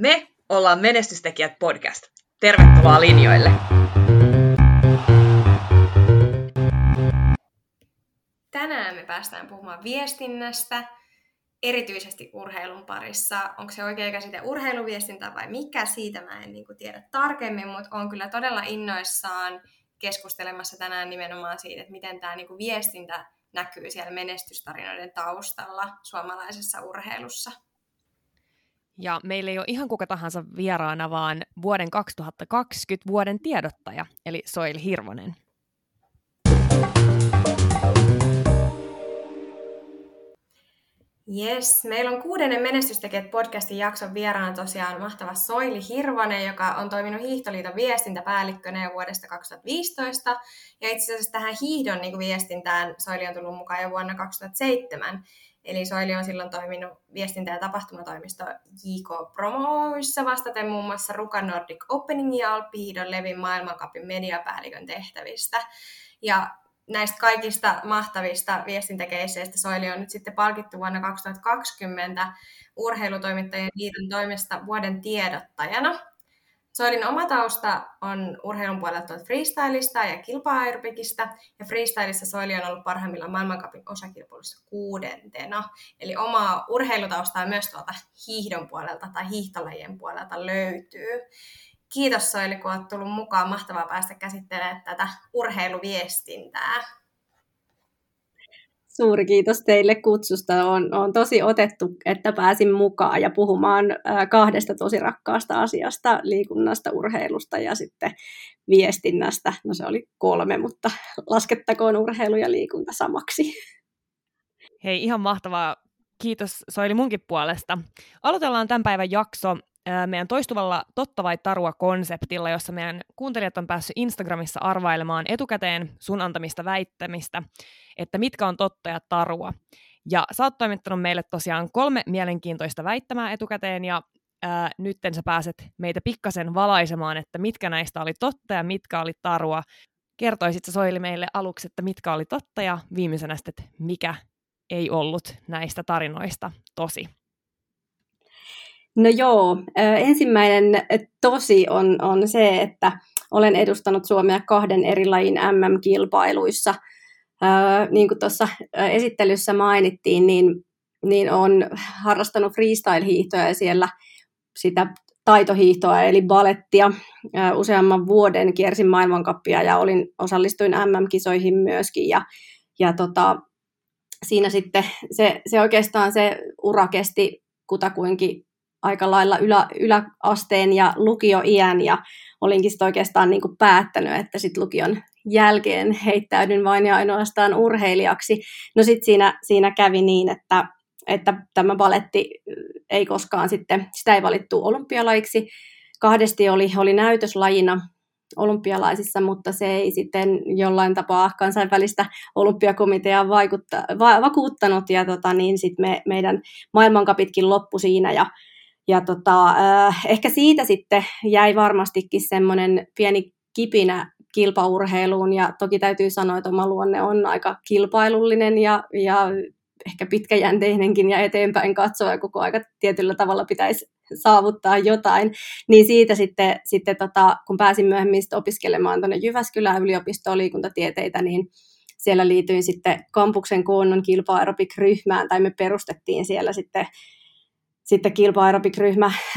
Me ollaan Menestystekijät podcast. Tervetuloa linjoille! Tänään me päästään puhumaan viestinnästä, erityisesti urheilun parissa. Onko se oikea käsite urheiluviestintä vai mikä, siitä mä en niin tiedä tarkemmin, mutta on kyllä todella innoissaan keskustelemassa tänään nimenomaan siitä, että miten tämä niin viestintä näkyy siellä menestystarinoiden taustalla suomalaisessa urheilussa. Ja meillä ei ole ihan kuka tahansa vieraana, vaan vuoden 2020 vuoden tiedottaja, eli Soil Hirvonen. Yes, meillä on kuudennen Menestystekijät podcastin jakson vieraana tosiaan mahtava Soili Hirvonen, joka on toiminut Hiihtoliiton viestintäpäällikkönä vuodesta 2015. Ja itse asiassa tähän hiihdon niin kuin viestintään Soili on tullut mukaan jo vuonna 2007. Eli Soili on silloin toiminut viestintä- ja tapahtumatoimisto JK Promoissa vastaten muun muassa Ruka Nordic Opening ja Alppihiidon Levin maailmankapin mediapäällikön tehtävistä. Ja näistä kaikista mahtavista viestintäkeisseistä Soili on nyt sitten palkittu vuonna 2020 urheilutoimittajien liiton toimesta vuoden tiedottajana. Soilin oma tausta on urheilun puolelta freestylista ja kilpa ja freestylissa Soili on ollut parhaimmillaan maailmankapin osakilpailussa kuudentena. Eli omaa urheilutaustaa myös tuolta hiihdon puolelta tai hiihtolajien puolelta löytyy. Kiitos Soili, kun olet tullut mukaan. Mahtavaa päästä käsittelemään tätä urheiluviestintää. Suuri kiitos teille kutsusta. On, on tosi otettu, että pääsin mukaan ja puhumaan kahdesta tosi rakkaasta asiasta, liikunnasta, urheilusta ja sitten viestinnästä. No se oli kolme, mutta laskettakoon urheilu ja liikunta samaksi. Hei, ihan mahtavaa. Kiitos Soili munkin puolesta. Aloitellaan tämän päivän jakso meidän toistuvalla totta vai tarua konseptilla, jossa meidän kuuntelijat on päässyt Instagramissa arvailemaan etukäteen sun antamista väittämistä, että mitkä on totta ja tarua. Ja sä oot toimittanut meille tosiaan kolme mielenkiintoista väittämää etukäteen, ja ää, nytten sä pääset meitä pikkasen valaisemaan, että mitkä näistä oli totta ja mitkä oli tarua. Kertoisit sä Soili meille aluksi, että mitkä oli totta ja viimeisenä sitten, että mikä ei ollut näistä tarinoista tosi. No joo, ensimmäinen tosi on, on se, että olen edustanut Suomea kahden eri lajin MM-kilpailuissa. Niin kuin tuossa esittelyssä mainittiin, niin, niin olen harrastanut freestyle-hiihtoa ja siellä sitä taitohiihtoa eli balettia useamman vuoden kiersin maailmankappia ja olin, osallistuin MM-kisoihin myöskin ja, ja tota, siinä sitten se, se oikeastaan se ura kesti kutakuinkin aika lailla ylä, yläasteen ja lukioiän ja olinkin sitten oikeastaan niin kuin päättänyt, että sitten lukion jälkeen heittäydyn vain ja ainoastaan urheilijaksi. No sitten siinä, siinä kävi niin, että, että tämä baletti ei koskaan sitten, sitä ei valittu olympialaiksi. Kahdesti oli, oli näytöslajina olympialaisissa, mutta se ei sitten jollain tapaa kansainvälistä olympiakomiteaa vaikutta, va, vakuuttanut ja tota, niin sit me, meidän maailmankapitkin loppu siinä ja ja tota, äh, ehkä siitä sitten jäi varmastikin semmoinen pieni kipinä kilpaurheiluun. Ja toki täytyy sanoa, että oma luonne on aika kilpailullinen ja, ja ehkä pitkäjänteinenkin ja eteenpäin katsoa ja koko aika tietyllä tavalla pitäisi saavuttaa jotain, niin siitä sitten, sitten tota, kun pääsin myöhemmin opiskelemaan tuonne Jyväskylään yliopistoon liikuntatieteitä, niin siellä liityin sitten kampuksen koonnon kilpa ryhmään tai me perustettiin siellä sitten sitten kilpa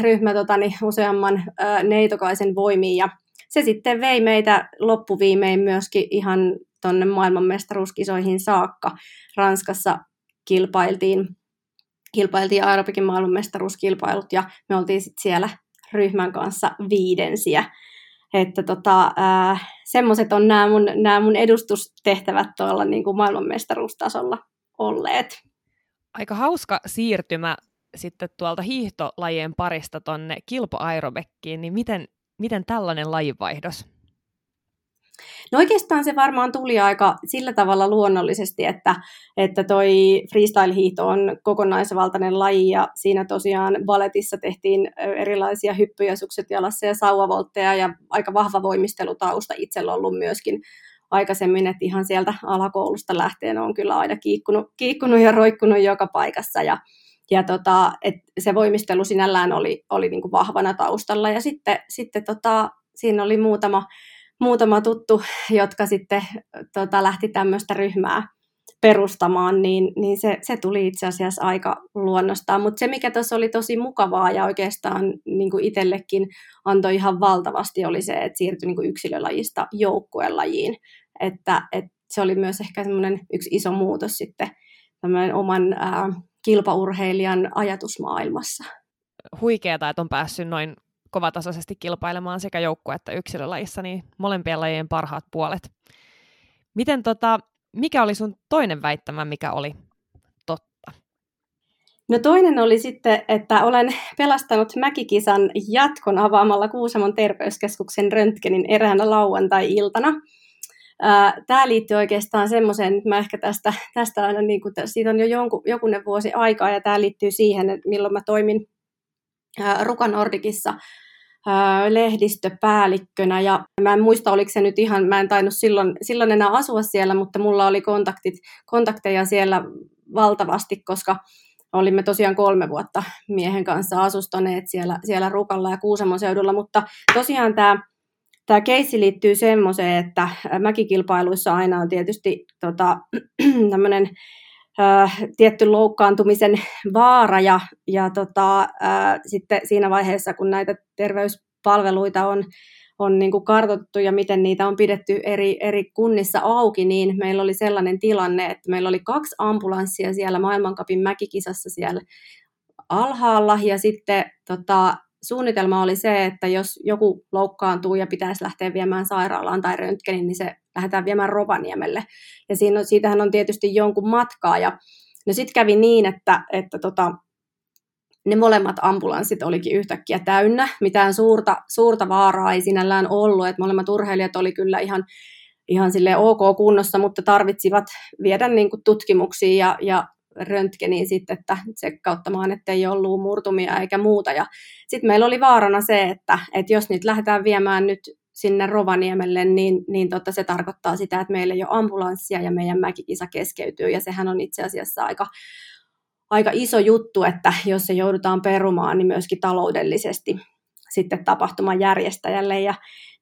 ryhmä tota, niin useamman ää, neitokaisen voimiin ja se sitten vei meitä loppuviimein myöskin ihan tuonne maailmanmestaruuskisoihin saakka. Ranskassa kilpailtiin, kilpailtiin aerobikin maailmanmestaruuskilpailut ja me oltiin sitten siellä ryhmän kanssa viidensiä. Että tota, semmoiset on nämä mun, nämä mun edustustehtävät tuolla niin kuin maailmanmestaruustasolla olleet. Aika hauska siirtymä sitten tuolta hiihtolajien parista tonne kilpoaerobekkiin, niin miten, miten tällainen lajinvaihdos? No oikeastaan se varmaan tuli aika sillä tavalla luonnollisesti, että, että toi freestyle-hiihto on kokonaisvaltainen laji ja siinä tosiaan balletissa tehtiin erilaisia hyppyjä, sukset jalassa ja sauvavoltteja ja aika vahva voimistelutausta itsellä ollut myöskin aikaisemmin, että ihan sieltä alakoulusta lähtien on kyllä aina kiikkunut, kiikkunut ja roikkunut joka paikassa ja, ja tota, et se voimistelu sinällään oli, oli niin kuin vahvana taustalla. Ja sitten, sitten tota, siinä oli muutama, muutama tuttu, jotka sitten tota, lähti tämmöistä ryhmää perustamaan, niin, niin se, se tuli itse asiassa aika luonnostaan. Mutta se, mikä tässä oli tosi mukavaa ja oikeastaan niin itsellekin antoi ihan valtavasti, oli se, että siirtyi niin yksilölajista joukkuelajiin. Että, että se oli myös ehkä semmoinen yksi iso muutos sitten oman ää, kilpaurheilijan ajatusmaailmassa. Huikeeta, että on päässyt noin kovatasoisesti kilpailemaan sekä joukkue- että yksilölajissa, niin molempien lajien parhaat puolet. Miten tota, mikä oli sun toinen väittämä, mikä oli totta? No toinen oli sitten, että olen pelastanut mäkikisan jatkon avaamalla Kuusamon terveyskeskuksen röntgenin eräänä lauantai-iltana. Tämä liittyy oikeastaan semmoiseen, että mä ehkä tästä, tästä aina, niin kuin, siitä on jo jonkun, jokunen vuosi aikaa, ja tämä liittyy siihen, että milloin mä toimin Ruka Nordicissa lehdistöpäällikkönä. Ja mä en muista, oliko se nyt ihan, mä en tainnut silloin, silloin enää asua siellä, mutta mulla oli kontaktit, kontakteja siellä valtavasti, koska olimme tosiaan kolme vuotta miehen kanssa asustaneet siellä, siellä Rukalla ja Kuusamon seudulla, mutta tosiaan tämä Tämä keissi liittyy semmoiseen, että mäkikilpailuissa aina on tietysti tota, tämmöinen tietty loukkaantumisen vaara ja, ja tota, ää, sitten siinä vaiheessa, kun näitä terveyspalveluita on, on niin kuin kartoitettu ja miten niitä on pidetty eri, eri kunnissa auki, niin meillä oli sellainen tilanne, että meillä oli kaksi ambulanssia siellä maailmankapin mäkikisassa siellä alhaalla ja sitten tota, suunnitelma oli se, että jos joku loukkaantuu ja pitäisi lähteä viemään sairaalaan tai röntgeniin, niin se lähdetään viemään Rovaniemelle. Ja siinä siitähän on tietysti jonkun matkaa. Ja no sitten kävi niin, että, että tota, ne molemmat ambulanssit olikin yhtäkkiä täynnä. Mitään suurta, suurta vaaraa ei sinällään ollut. Että molemmat urheilijat oli kyllä ihan, ihan ok kunnossa, mutta tarvitsivat viedä niin tutkimuksia ja, ja röntgeniin sitten, että tsekkauttamaan, ettei ollut murtumia eikä muuta. Ja sitten meillä oli vaarana se, että, että jos niitä lähdetään viemään nyt sinne Rovaniemelle, niin, niin tota, se tarkoittaa sitä, että meillä ei ole ambulanssia ja meidän mäkikisa keskeytyy. Ja sehän on itse asiassa aika, aika iso juttu, että jos se joudutaan perumaan, niin myöskin taloudellisesti sitten tapahtuman järjestäjälle. Ja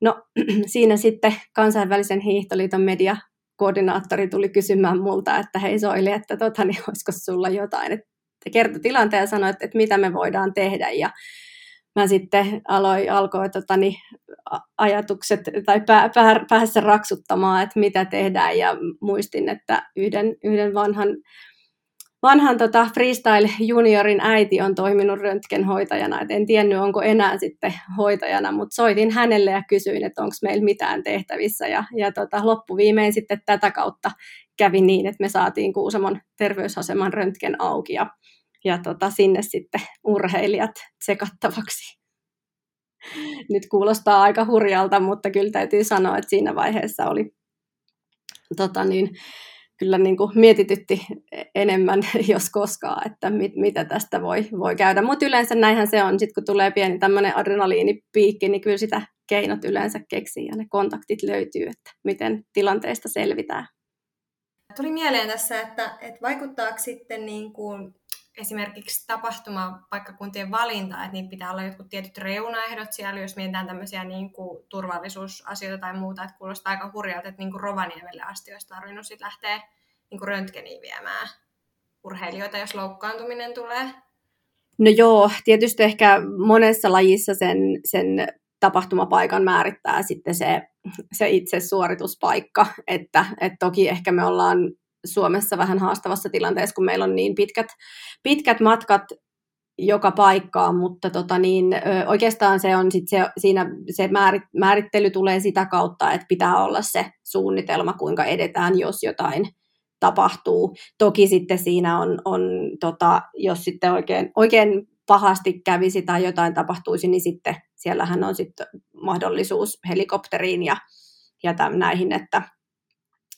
no, siinä sitten kansainvälisen hiihtoliiton media koordinaattori tuli kysymään multa, että hei Soili, että tota, niin olisiko sulla jotain. Että kertoi tilanteen ja sanoi, että, että mitä me voidaan tehdä. Ja mä sitten aloin, alkoi tota, niin, ajatukset tai pää, pää, päässä raksuttamaan, että mitä tehdään. Ja muistin, että yhden, yhden vanhan vanhan tota freestyle juniorin äiti on toiminut röntgenhoitajana, et en tiennyt onko enää sitten hoitajana, mutta soitin hänelle ja kysyin, että onko meillä mitään tehtävissä ja, ja tota, loppuviimein sitten tätä kautta kävi niin, että me saatiin Kuusamon terveysaseman röntgen auki ja, ja tota, sinne sitten urheilijat sekattavaksi. Nyt kuulostaa aika hurjalta, mutta kyllä täytyy sanoa, että siinä vaiheessa oli tota niin, kyllä niin kuin mietitytti enemmän, jos koskaan, että mit, mitä tästä voi, voi käydä. Mutta yleensä näinhän se on, sitten kun tulee pieni tämmöinen adrenaliinipiikki, niin kyllä sitä keinot yleensä keksii ja ne kontaktit löytyy, että miten tilanteesta selvitään. Tuli mieleen tässä, että, että vaikuttaako sitten niin kuin esimerkiksi tapahtumapaikkakuntien valinta, että niitä pitää olla jotkut tietyt reunaehdot siellä, jos mietitään tämmöisiä niin kuin turvallisuusasioita tai muuta, että kuulostaa aika hurjalta, että niin kuin Rovaniemelle asti olisi tarvinnut sitten lähteä niin kuin röntgeniin viemään urheilijoita, jos loukkaantuminen tulee. No joo, tietysti ehkä monessa lajissa sen, sen tapahtumapaikan määrittää sitten se, se itse suorituspaikka, että, että toki ehkä me ollaan Suomessa vähän haastavassa tilanteessa, kun meillä on niin pitkät, pitkät matkat joka paikkaan, mutta tota niin, oikeastaan se on sit se, siinä se määrittely tulee sitä kautta, että pitää olla se suunnitelma, kuinka edetään, jos jotain tapahtuu. Toki sitten siinä on, on tota, jos sitten oikein, oikein pahasti kävisi tai jotain tapahtuisi, niin sitten siellähän on sitten mahdollisuus helikopteriin ja, ja täm, näihin, että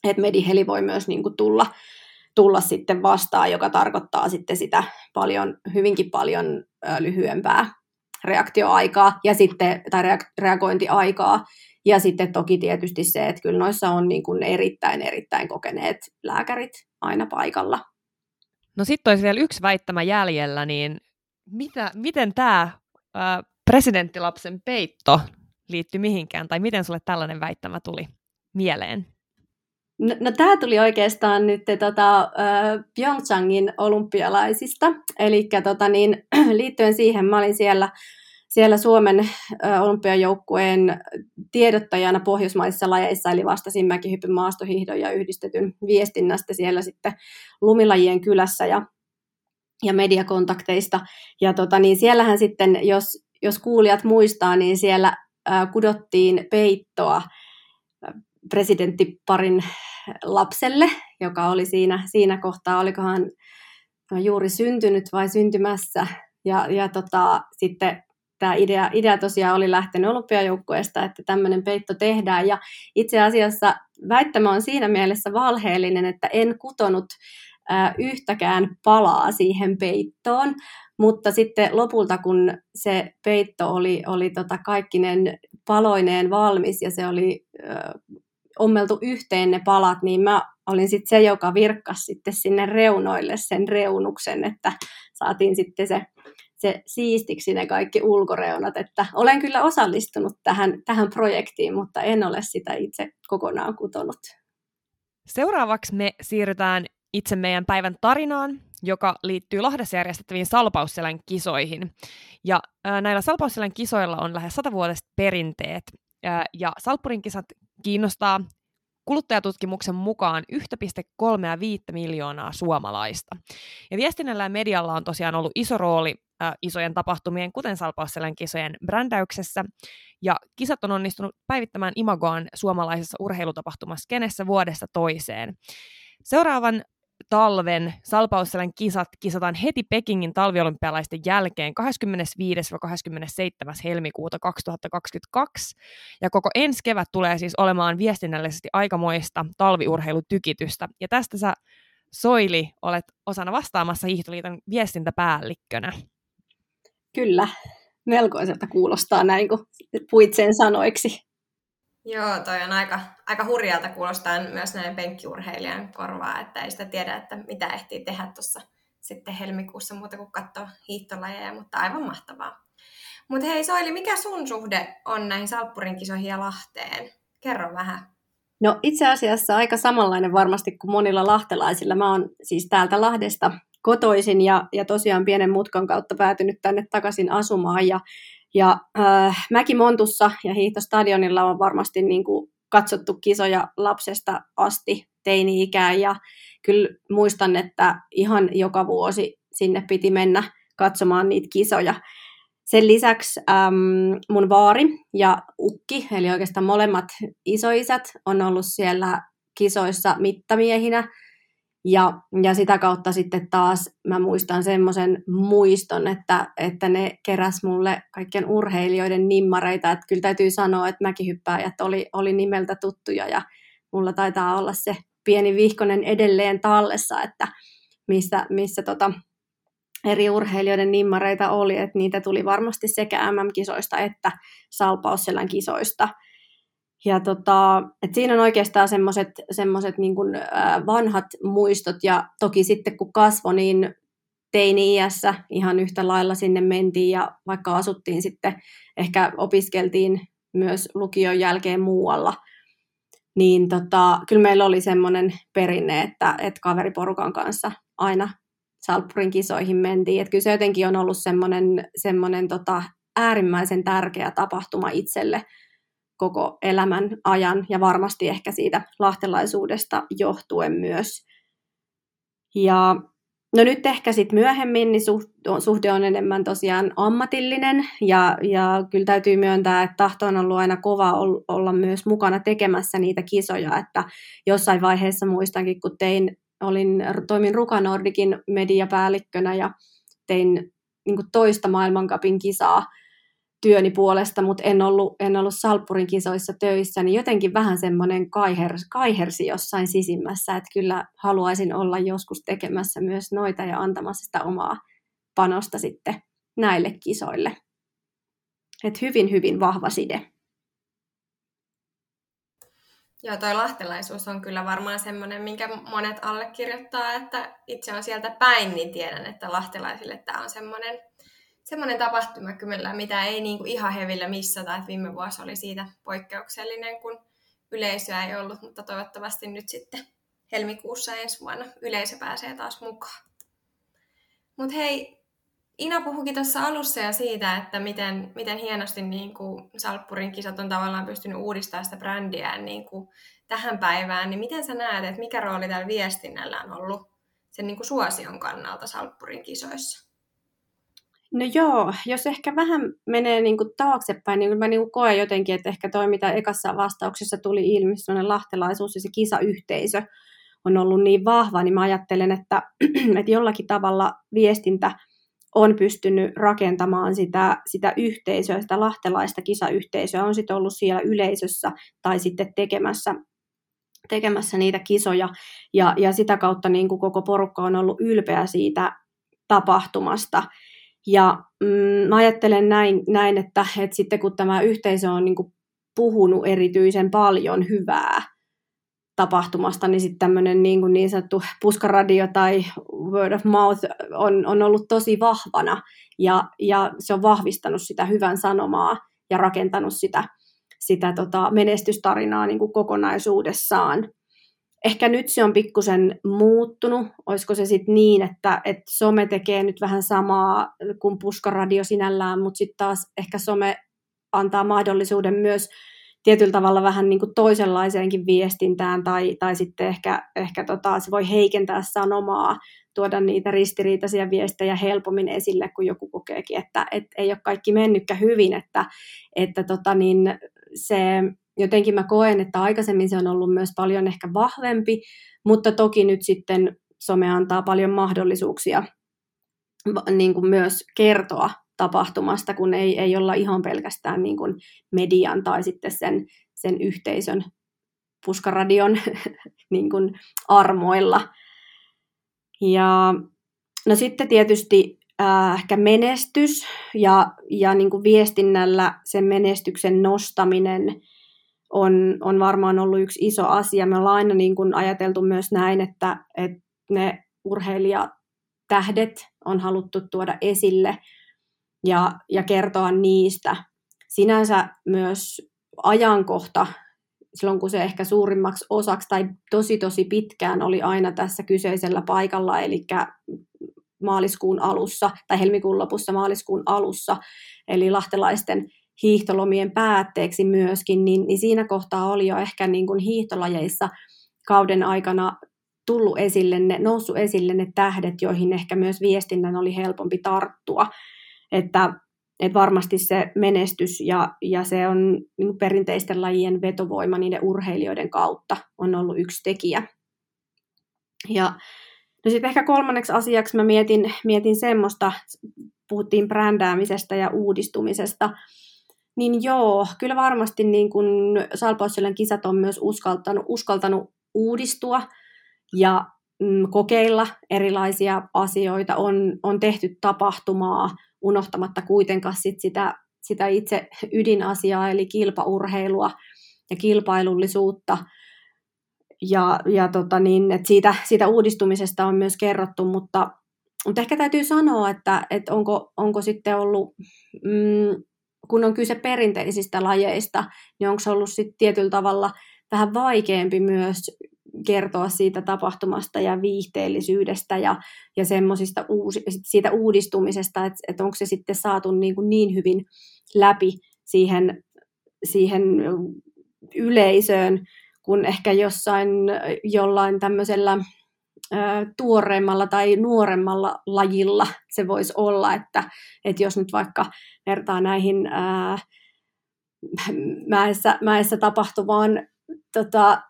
että mediheli voi myös niin kuin tulla, tulla sitten vastaan, joka tarkoittaa sitten sitä paljon, hyvinkin paljon lyhyempää reaktioaikaa ja sitten, tai reagointiaikaa. Ja sitten toki tietysti se, että kyllä noissa on niin kuin erittäin, erittäin kokeneet lääkärit aina paikalla. No sitten olisi vielä yksi väittämä jäljellä, niin mitä, miten tämä presidenttilapsen peitto liittyy mihinkään, tai miten sulle tällainen väittämä tuli mieleen? No, no tämä tuli oikeastaan nyt tota, Pyeongchangin olympialaisista, eli tota, niin, liittyen siihen mä olin siellä, siellä Suomen olympiajoukkueen tiedottajana pohjoismaisissa lajeissa, eli vastasin mäkihypyn, maastohihdon ja yhdistetyn viestinnästä siellä sitten lumilajien kylässä ja, ja mediakontakteista. Ja tota, niin siellähän sitten, jos, jos kuulijat muistaa, niin siellä kudottiin peittoa presidenttiparin lapselle, joka oli siinä, siinä kohtaa, olikohan juuri syntynyt vai syntymässä. Ja, ja tota, sitten tämä idea, idea tosiaan oli lähtenyt olympiajoukkueesta, että tämmöinen peitto tehdään. Ja itse asiassa väittämä on siinä mielessä valheellinen, että en kutonut ää, yhtäkään palaa siihen peittoon, mutta sitten lopulta, kun se peitto oli, oli tota kaikkinen paloineen valmis ja se oli ommeltu yhteen ne palat, niin mä olin sitten se, joka virkkasi sitten sinne reunoille sen reunuksen, että saatiin sitten se, se siistiksi ne kaikki ulkoreunat, että olen kyllä osallistunut tähän, tähän projektiin, mutta en ole sitä itse kokonaan kutonut. Seuraavaksi me siirrytään itse meidän päivän tarinaan, joka liittyy Lahdessa järjestettäviin Salpausselän kisoihin. Ja ää, näillä Salpausselän kisoilla on lähes satavuotiset perinteet, ää, ja Salppurin kisat kiinnostaa kuluttajatutkimuksen mukaan 1,35 miljoonaa suomalaista. Ja viestinnällä ja medialla on tosiaan ollut iso rooli äh, isojen tapahtumien, kuten Salpausselän kisojen brändäyksessä, ja kisat on onnistunut päivittämään imagoaan suomalaisessa urheilutapahtumassa kenessä vuodesta toiseen. Seuraavan talven Salpausselän kisat kisataan heti Pekingin talviolympialaisten jälkeen 25-27. helmikuuta 2022. Ja koko ensi kevät tulee siis olemaan viestinnällisesti aikamoista talviurheilutykitystä. Ja tästä sä Soili olet osana vastaamassa Hiihtoliiton viestintäpäällikkönä. Kyllä, melkoiselta kuulostaa näin, kun puit sen sanoiksi. Joo, toi on aika, aika hurjalta kuulostaa myös näin penkkiurheilijan korvaa, että ei sitä tiedä, että mitä ehtii tehdä tuossa sitten helmikuussa muuta kuin katsoa hiihtolajeja, mutta aivan mahtavaa. Mutta hei Soili, mikä sun suhde on näihin Salppurin kisoihin ja Lahteen? Kerro vähän. No itse asiassa aika samanlainen varmasti kuin monilla lahtelaisilla. Mä oon siis täältä Lahdesta kotoisin ja, ja tosiaan pienen mutkan kautta päätynyt tänne takaisin asumaan ja ja äh, Montussa ja Hiihtostadionilla on varmasti niin kuin katsottu kisoja lapsesta asti teini-ikään ja kyllä muistan, että ihan joka vuosi sinne piti mennä katsomaan niitä kisoja. Sen lisäksi äm, mun vaari ja ukki, eli oikeastaan molemmat isoisät, on ollut siellä kisoissa mittamiehinä ja, ja sitä kautta sitten taas mä muistan semmoisen muiston, että, että ne keräs mulle kaikkien urheilijoiden nimmareita. Että kyllä täytyy sanoa, että mäkihyppääjät oli, oli nimeltä tuttuja ja mulla taitaa olla se pieni vihkonen edelleen tallessa, että missä, missä tota, eri urheilijoiden nimmareita oli, että niitä tuli varmasti sekä MM-kisoista että Salpausselän kisoista – ja tota, et siinä on oikeastaan semmoiset semmoset niin vanhat muistot, ja toki sitten kun kasvoi, niin teini-iässä ihan yhtä lailla sinne mentiin, ja vaikka asuttiin sitten, ehkä opiskeltiin myös lukion jälkeen muualla, niin tota, kyllä meillä oli semmoinen perinne, että, että kaveriporukan kanssa aina Salppurin kisoihin mentiin. Että kyllä se jotenkin on ollut semmoinen tota, äärimmäisen tärkeä tapahtuma itselle, koko elämän ajan ja varmasti ehkä siitä lahtelaisuudesta johtuen myös. Ja no nyt ehkä sitten myöhemmin niin suhde on enemmän tosiaan ammatillinen ja, ja kyllä täytyy myöntää, että tahto on ollut aina kova olla myös mukana tekemässä niitä kisoja, että jossain vaiheessa muistankin, kun tein, olin, toimin Ruka Nordikin mediapäällikkönä ja tein niin toista maailmankapin kisaa työni puolesta, mutta en ollut, en ollut Salppurin kisoissa töissä, niin jotenkin vähän semmoinen kaiher, kaihersi jossain sisimmässä, että kyllä haluaisin olla joskus tekemässä myös noita ja antamassa sitä omaa panosta sitten näille kisoille. Et hyvin, hyvin vahva side. Joo, toi lahtelaisuus on kyllä varmaan semmoinen, minkä monet allekirjoittaa, että itse on sieltä päin, niin tiedän, että lahtelaisille tämä on semmoinen, semmoinen tapahtuma kyllä, mitä ei niinku ihan hevillä missata, että viime vuosi oli siitä poikkeuksellinen, kun yleisöä ei ollut, mutta toivottavasti nyt sitten helmikuussa ensi vuonna yleisö pääsee taas mukaan. Mutta hei, Ina puhukin tuossa alussa ja siitä, että miten, miten hienosti niin kuin Salppurin kisat on tavallaan pystynyt uudistamaan sitä brändiään niin kuin tähän päivään, niin miten sä näet, että mikä rooli tällä viestinnällä on ollut sen niin kuin suosion kannalta Salppurin kisoissa? No joo, jos ehkä vähän menee niin kuin taaksepäin, niin mä niin kuin koen jotenkin, että ehkä toi, mitä ekassa vastauksessa tuli ilmi, sellainen lahtelaisuus ja se kisayhteisö on ollut niin vahva, niin mä ajattelen, että, että jollakin tavalla viestintä on pystynyt rakentamaan sitä, sitä yhteisöä, sitä lahtelaista kisayhteisöä, on sitten ollut siellä yleisössä tai sitten tekemässä, tekemässä niitä kisoja. Ja, ja sitä kautta niin kuin koko porukka on ollut ylpeä siitä tapahtumasta. Ja mm, mä ajattelen näin, näin että, että sitten kun tämä yhteisö on niin kuin puhunut erityisen paljon hyvää, tapahtumasta, niin sitten tämmöinen niin, kuin niin sanottu puskaradio tai word of mouth on, on ollut tosi vahvana ja, ja se on vahvistanut sitä hyvän sanomaa ja rakentanut sitä, sitä tota menestystarinaa niin kuin kokonaisuudessaan. Ehkä nyt se on pikkusen muuttunut. Olisiko se sitten niin, että, että some tekee nyt vähän samaa kuin puskaradio sinällään, mutta sitten taas ehkä some antaa mahdollisuuden myös tietyllä tavalla vähän niin kuin toisenlaiseenkin viestintään tai, tai sitten ehkä, ehkä tota, se voi heikentää sanomaa, tuoda niitä ristiriitaisia viestejä helpommin esille, kun joku kokeekin, että et ei ole kaikki mennytkään hyvin, että, että tota niin, se jotenkin mä koen, että aikaisemmin se on ollut myös paljon ehkä vahvempi, mutta toki nyt sitten some antaa paljon mahdollisuuksia niin kuin myös kertoa tapahtumasta, kun ei, ei olla ihan pelkästään niin kuin median tai sitten sen, sen yhteisön puskaradion niin kuin armoilla. Ja no sitten tietysti äh, ehkä menestys ja, ja niin kuin viestinnällä sen menestyksen nostaminen on, on varmaan ollut yksi iso asia. Me ollaan aina niin kuin ajateltu myös näin, että, että ne urheilijatähdet on haluttu tuoda esille – ja, ja kertoa niistä. Sinänsä myös ajankohta, silloin kun se ehkä suurimmaksi osaksi tai tosi tosi pitkään oli aina tässä kyseisellä paikalla, eli maaliskuun alussa tai helmikuun lopussa maaliskuun alussa, eli lahtelaisten hiihtolomien päätteeksi myöskin, niin, niin siinä kohtaa oli jo ehkä niin kuin hiihtolajeissa kauden aikana tullut esille ne, noussut esille ne tähdet, joihin ehkä myös viestinnän oli helpompi tarttua että, että varmasti se menestys ja, ja se on niin perinteisten lajien vetovoima niiden urheilijoiden kautta on ollut yksi tekijä. Ja no sitten ehkä kolmanneksi asiaksi mä mietin, mietin semmoista, puhuttiin brändäämisestä ja uudistumisesta, niin joo, kyllä varmasti niin kun Salpausselen kisat on myös uskaltanut, uskaltanut uudistua ja mm, kokeilla erilaisia asioita, on, on tehty tapahtumaa, unohtamatta kuitenkaan sit sitä, sitä itse ydinasiaa, eli kilpaurheilua ja kilpailullisuutta. Ja, ja tota niin, että siitä, siitä uudistumisesta on myös kerrottu, mutta, mutta ehkä täytyy sanoa, että, että onko, onko sitten ollut, mm, kun on kyse perinteisistä lajeista, niin onko se ollut sitten tietyllä tavalla vähän vaikeampi myös kertoa siitä tapahtumasta ja viihteellisyydestä ja, ja semmoisista uusi, siitä uudistumisesta, että, että onko se sitten saatu niin, kuin niin hyvin läpi siihen, siihen yleisöön, kun ehkä jossain jollain tämmöisellä tuoreemmalla tai nuoremmalla lajilla se voisi olla, että, että jos nyt vaikka vertaa näihin ää, mäessä, mäessä tapahtuvaan tota,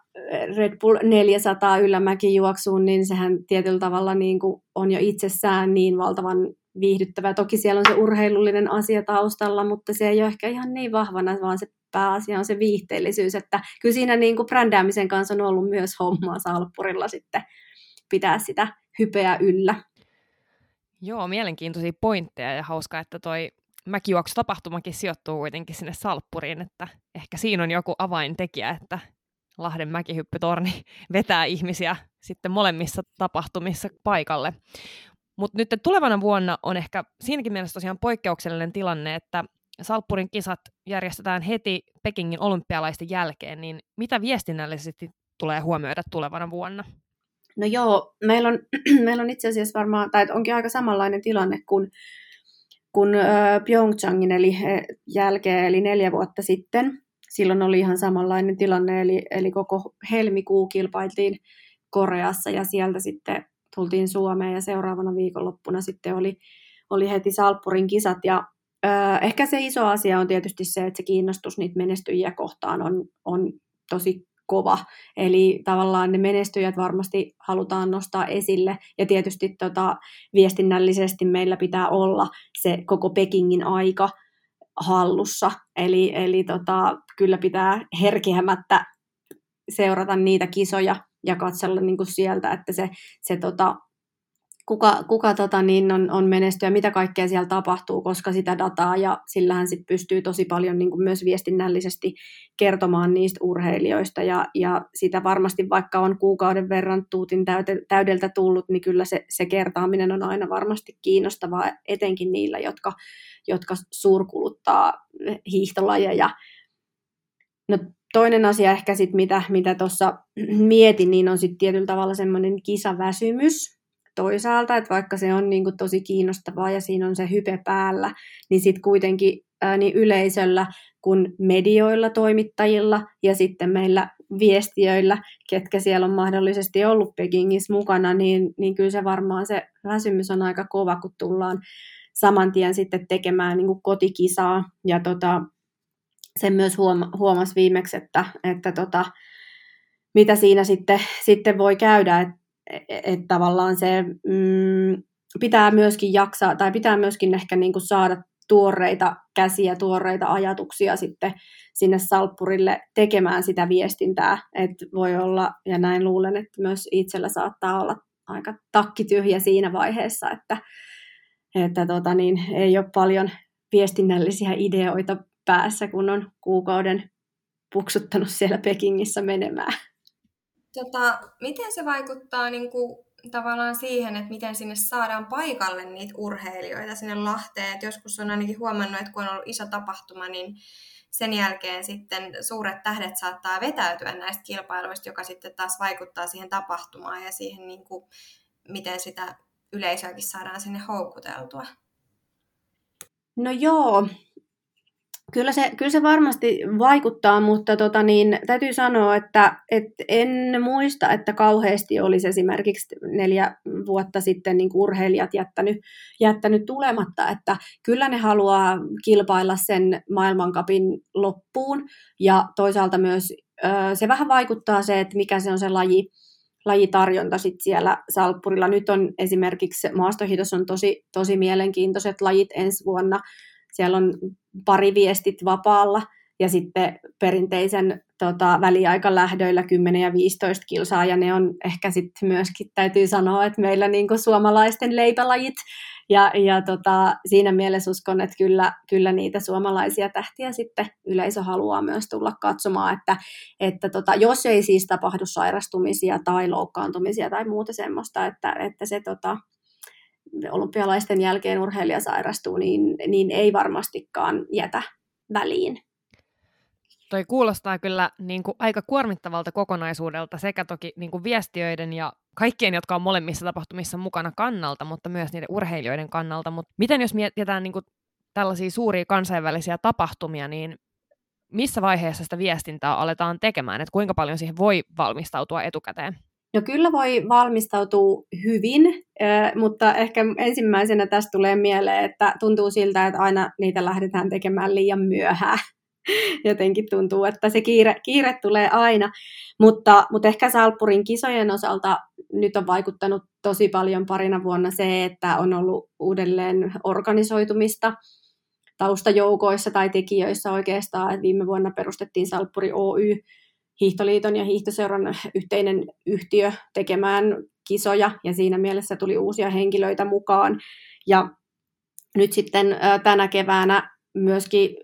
Red Bull 400 yllämäkijuoksuun, niin sehän tietyllä tavalla niin kuin on jo itsessään niin valtavan viihdyttävä. Toki siellä on se urheilullinen asia taustalla, mutta se ei ole ehkä ihan niin vahvana, vaan se pääasia on se viihteellisyys. Että kyllä siinä niin kuin brändäämisen kanssa on ollut myös hommaa Salppurilla sitten pitää sitä hypeä yllä. Joo, mielenkiintoisia pointteja ja hauska, että toi mäkijuoksutapahtumakin sijoittuu kuitenkin sinne Salppuriin, että ehkä siinä on joku avaintekijä, että Lahden mäkihyppytorni vetää ihmisiä sitten molemmissa tapahtumissa paikalle. Mutta nyt tulevana vuonna on ehkä siinäkin mielessä tosiaan poikkeuksellinen tilanne, että Salppurin kisat järjestetään heti Pekingin olympialaisten jälkeen, niin mitä viestinnällisesti tulee huomioida tulevana vuonna? No joo, meillä on, meillä on itse asiassa varmaan, tai onkin aika samanlainen tilanne kuin, kuin Pyeongchangin eli jälkeen, eli neljä vuotta sitten. Silloin oli ihan samanlainen tilanne, eli, eli koko helmikuu kilpailtiin Koreassa ja sieltä sitten tultiin Suomeen ja seuraavana viikonloppuna sitten oli, oli heti Salppurin kisat ja ehkä se iso asia on tietysti se, että se kiinnostus niitä menestyjiä kohtaan on, on tosi kova. Eli tavallaan ne menestyjät varmasti halutaan nostaa esille. Ja tietysti tota, viestinnällisesti meillä pitää olla se koko Pekingin aika hallussa. Eli, eli tota, kyllä pitää herkeämättä seurata niitä kisoja ja katsella niin kuin sieltä, että se, se tota, kuka, kuka tota, niin on, on menestyä, mitä kaikkea siellä tapahtuu, koska sitä dataa ja sillähän sit pystyy tosi paljon niin kuin myös viestinnällisesti kertomaan niistä urheilijoista ja, ja sitä varmasti vaikka on kuukauden verran tuutin täydeltä tullut, niin kyllä se, se kertaaminen on aina varmasti kiinnostavaa, etenkin niillä, jotka, jotka suurkuluttaa hiihtolajeja. No, toinen asia ehkä sitten, mitä mitä tuossa mietin, niin on sitten tietyllä tavalla semmoinen kisaväsymys, toisaalta, että vaikka se on niin kuin tosi kiinnostavaa ja siinä on se hype päällä, niin sitten kuitenkin ää, niin yleisöllä kuin medioilla, toimittajilla ja sitten meillä viestiöillä, ketkä siellä on mahdollisesti ollut Pekingissä mukana, niin, niin kyllä se varmaan se väsymys on aika kova, kun tullaan saman tien sitten tekemään niin kuin kotikisaa. Ja tota, sen myös huoma- huomasi viimeksi, että, että tota, mitä siinä sitten, sitten voi käydä, että että tavallaan se mm, pitää myöskin jaksaa, tai pitää myöskin ehkä niin kuin saada tuoreita käsiä, tuoreita ajatuksia sitten sinne salppurille tekemään sitä viestintää. Että voi olla, ja näin luulen, että myös itsellä saattaa olla aika takki tyhjä siinä vaiheessa, että, että tota niin, ei ole paljon viestinnällisiä ideoita päässä, kun on kuukauden puksuttanut siellä Pekingissä menemään. Tota, miten se vaikuttaa niin kuin, tavallaan siihen, että miten sinne saadaan paikalle niitä urheilijoita sinne Lahteen? Et joskus on ainakin huomannut, että kun on ollut iso tapahtuma, niin sen jälkeen sitten suuret tähdet saattaa vetäytyä näistä kilpailuista, joka sitten taas vaikuttaa siihen tapahtumaan ja siihen, niin kuin, miten sitä yleisöäkin saadaan sinne houkuteltua. No joo, Kyllä se, kyllä se varmasti vaikuttaa, mutta tota niin, täytyy sanoa, että et en muista, että kauheasti olisi esimerkiksi neljä vuotta sitten niin urheilijat jättänyt, jättänyt tulematta. Että kyllä ne haluaa kilpailla sen maailmankapin loppuun ja toisaalta myös se vähän vaikuttaa se, että mikä se on se laji, lajitarjonta sit siellä Salppurilla. Nyt on esimerkiksi maastohitos on tosi, tosi mielenkiintoiset lajit ensi vuonna. Siellä on pari viestit vapaalla ja sitten perinteisen tota, väliaikalähdöillä 10 ja 15 kilsaa, ja ne on ehkä sitten myöskin, täytyy sanoa, että meillä niin suomalaisten leipälajit, ja, ja tota, siinä mielessä uskon, että kyllä, kyllä niitä suomalaisia tähtiä sitten yleisö haluaa myös tulla katsomaan, että, että tota, jos ei siis tapahdu sairastumisia tai loukkaantumisia tai muuta semmoista, että, että se tota, olympialaisten jälkeen urheilija sairastuu, niin, niin ei varmastikaan jätä väliin. Toi kuulostaa kyllä niin kuin aika kuormittavalta kokonaisuudelta sekä toki niin kuin viestiöiden ja kaikkien, jotka on molemmissa tapahtumissa mukana kannalta, mutta myös niiden urheilijoiden kannalta. Mutta miten jos mietitään niin kuin tällaisia suuria kansainvälisiä tapahtumia, niin missä vaiheessa sitä viestintää aletaan tekemään, että kuinka paljon siihen voi valmistautua etukäteen? No kyllä voi valmistautua hyvin, mutta ehkä ensimmäisenä tästä tulee mieleen, että tuntuu siltä, että aina niitä lähdetään tekemään liian myöhään. Jotenkin tuntuu, että se kiire, kiire tulee aina. Mutta, mutta ehkä Salppurin kisojen osalta nyt on vaikuttanut tosi paljon parina vuonna se, että on ollut uudelleen organisoitumista taustajoukoissa tai tekijöissä oikeastaan. Viime vuonna perustettiin Salppuri Oy, Hiihtoliiton ja Hiihtoseuran yhteinen yhtiö tekemään kisoja, ja siinä mielessä tuli uusia henkilöitä mukaan. Ja nyt sitten tänä keväänä myöskin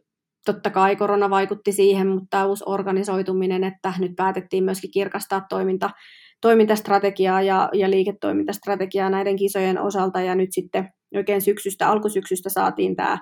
totta kai korona vaikutti siihen, mutta uusi organisoituminen, että nyt päätettiin myöskin kirkastaa toiminta, toimintastrategiaa ja, ja liiketoimintastrategiaa näiden kisojen osalta, ja nyt sitten oikein syksystä, alkusyksystä saatiin tämä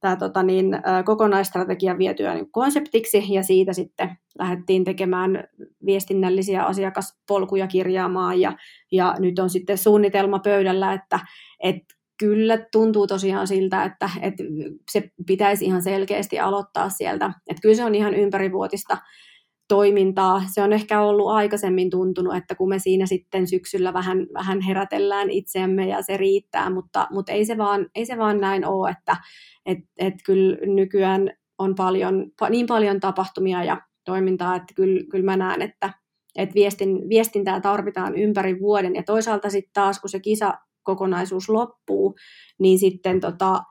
tämä tota niin, kokonaistrategia vietyä niin konseptiksi ja siitä sitten lähdettiin tekemään viestinnällisiä asiakaspolkuja kirjaamaan ja, ja nyt on sitten suunnitelma pöydällä, että, että kyllä tuntuu tosiaan siltä, että, että se pitäisi ihan selkeästi aloittaa sieltä. Että kyllä se on ihan ympärivuotista toimintaa. Se on ehkä ollut aikaisemmin tuntunut, että kun me siinä sitten syksyllä vähän, vähän herätellään itseämme ja se riittää, mutta, mutta ei, se vaan, ei se vaan näin ole, että et, et kyllä nykyään on paljon, niin paljon tapahtumia ja toimintaa, että kyllä, kyllä mä näen, että, että viestin, viestintää tarvitaan ympäri vuoden ja toisaalta sitten taas kun se kisa kokonaisuus loppuu, niin sitten tota,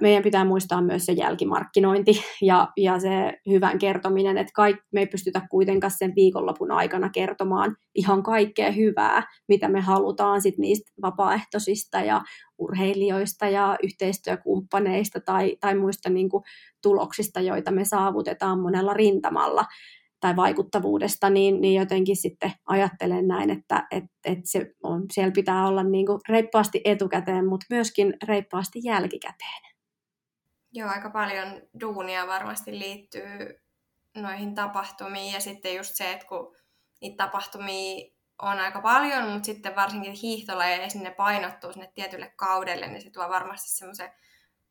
meidän pitää muistaa myös se jälkimarkkinointi ja, ja se hyvän kertominen, että kaik, me ei pystytä kuitenkaan sen viikonlopun aikana kertomaan ihan kaikkea hyvää, mitä me halutaan sit niistä vapaaehtoisista ja urheilijoista ja yhteistyökumppaneista tai, tai muista niin kuin, tuloksista, joita me saavutetaan monella rintamalla tai vaikuttavuudesta, niin, niin jotenkin sitten ajattelen näin, että et, et se on, siellä pitää olla niin kuin reippaasti etukäteen, mutta myöskin reippaasti jälkikäteen. Joo, aika paljon duunia varmasti liittyy noihin tapahtumiin ja sitten just se, että kun niitä tapahtumia on aika paljon, mutta sitten varsinkin hiihtolajeja sinne painottuu sinne tietylle kaudelle, niin se tuo varmasti semmoisen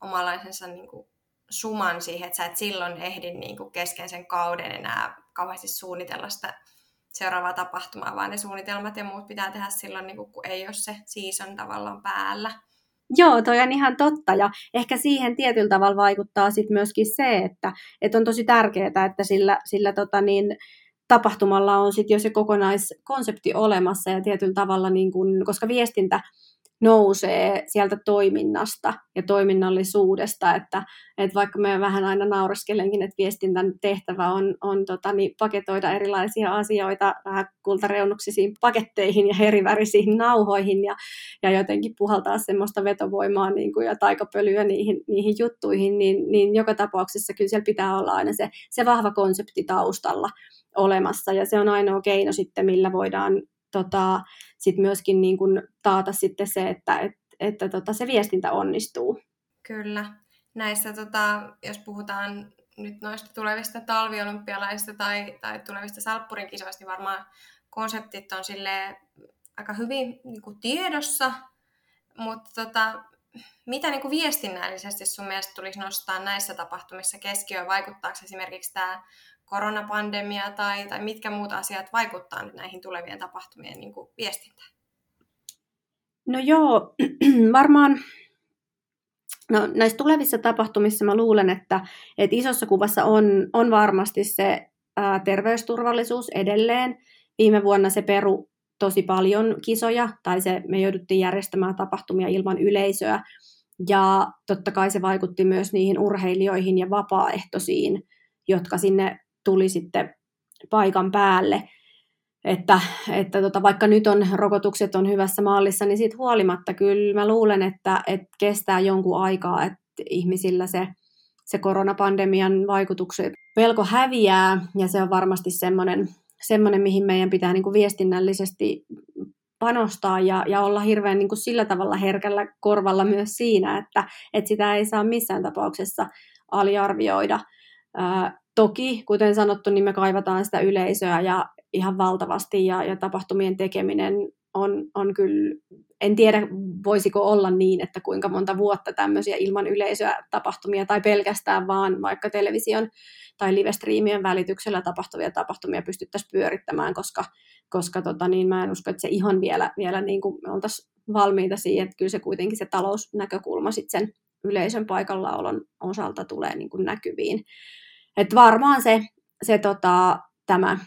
omanlaisensa niin kuin suman siihen, että sä et silloin ehdi niin kuin kesken sen kauden enää kauheasti suunnitella sitä seuraavaa tapahtumaa, vaan ne suunnitelmat ja muut pitää tehdä silloin, niin kuin, kun ei ole se season tavallaan päällä. Joo, toi on ihan totta ja ehkä siihen tietyllä tavalla vaikuttaa sit myöskin se, että, että on tosi tärkeää, että sillä, sillä tota niin, tapahtumalla on sitten jo se kokonaiskonsepti olemassa ja tietyllä tavalla, niin kun, koska viestintä nousee sieltä toiminnasta ja toiminnallisuudesta, että, että vaikka me vähän aina naureskelenkin, että viestintän tehtävä on, on tota, niin paketoida erilaisia asioita vähän kultareunuksisiin paketteihin ja herivärisiin nauhoihin ja, ja jotenkin puhaltaa semmoista vetovoimaa niin kuin, ja taikapölyä niihin, niihin juttuihin, niin, niin joka tapauksessa kyllä siellä pitää olla aina se, se vahva konsepti taustalla olemassa ja se on ainoa keino sitten, millä voidaan tota, sit myöskin niin kun taata sitten se, että et, että tota, se viestintä onnistuu. Kyllä. Näissä, tota, jos puhutaan nyt noista tulevista talviolympialaisista tai, tai tulevista salppurin kisoista, niin varmaan konseptit on sille aika hyvin niin kuin tiedossa, mutta tota, mitä niin kuin viestinnällisesti sun mielestä tulisi nostaa näissä tapahtumissa keskiöön? Vaikuttaako esimerkiksi tämä koronapandemia tai, tai mitkä muut asiat vaikuttaa nyt näihin tulevien tapahtumien niin kuin viestintään? No joo, varmaan no, näissä tulevissa tapahtumissa mä luulen, että, että isossa kuvassa on, on varmasti se ää, terveysturvallisuus edelleen. Viime vuonna se peru tosi paljon kisoja, tai se, me jouduttiin järjestämään tapahtumia ilman yleisöä, ja totta kai se vaikutti myös niihin urheilijoihin ja vapaaehtoisiin, jotka sinne tuli sitten paikan päälle. Että, että tota, vaikka nyt on rokotukset on hyvässä mallissa, niin siitä huolimatta kyllä mä luulen, että, että kestää jonkun aikaa, että ihmisillä se, se koronapandemian vaikutukset pelko häviää, ja se on varmasti semmoinen, semmoinen mihin meidän pitää niin kuin viestinnällisesti panostaa ja, ja olla hirveän niin kuin sillä tavalla herkällä korvalla myös siinä, että, että sitä ei saa missään tapauksessa aliarvioida. Toki, kuten sanottu, niin me kaivataan sitä yleisöä ja ihan valtavasti ja, ja tapahtumien tekeminen on, on kyllä, en tiedä voisiko olla niin, että kuinka monta vuotta tämmöisiä ilman yleisöä tapahtumia tai pelkästään vaan vaikka television tai live-striimien välityksellä tapahtuvia tapahtumia pystyttäisiin pyörittämään, koska, koska tota, niin mä en usko, että se ihan vielä, vielä niin kuin me oltaisiin valmiita siihen, että kyllä se kuitenkin se talousnäkökulma sitten sen yleisön paikallaolon osalta tulee niin kuin näkyviin. Et varmaan se, se tota, tämä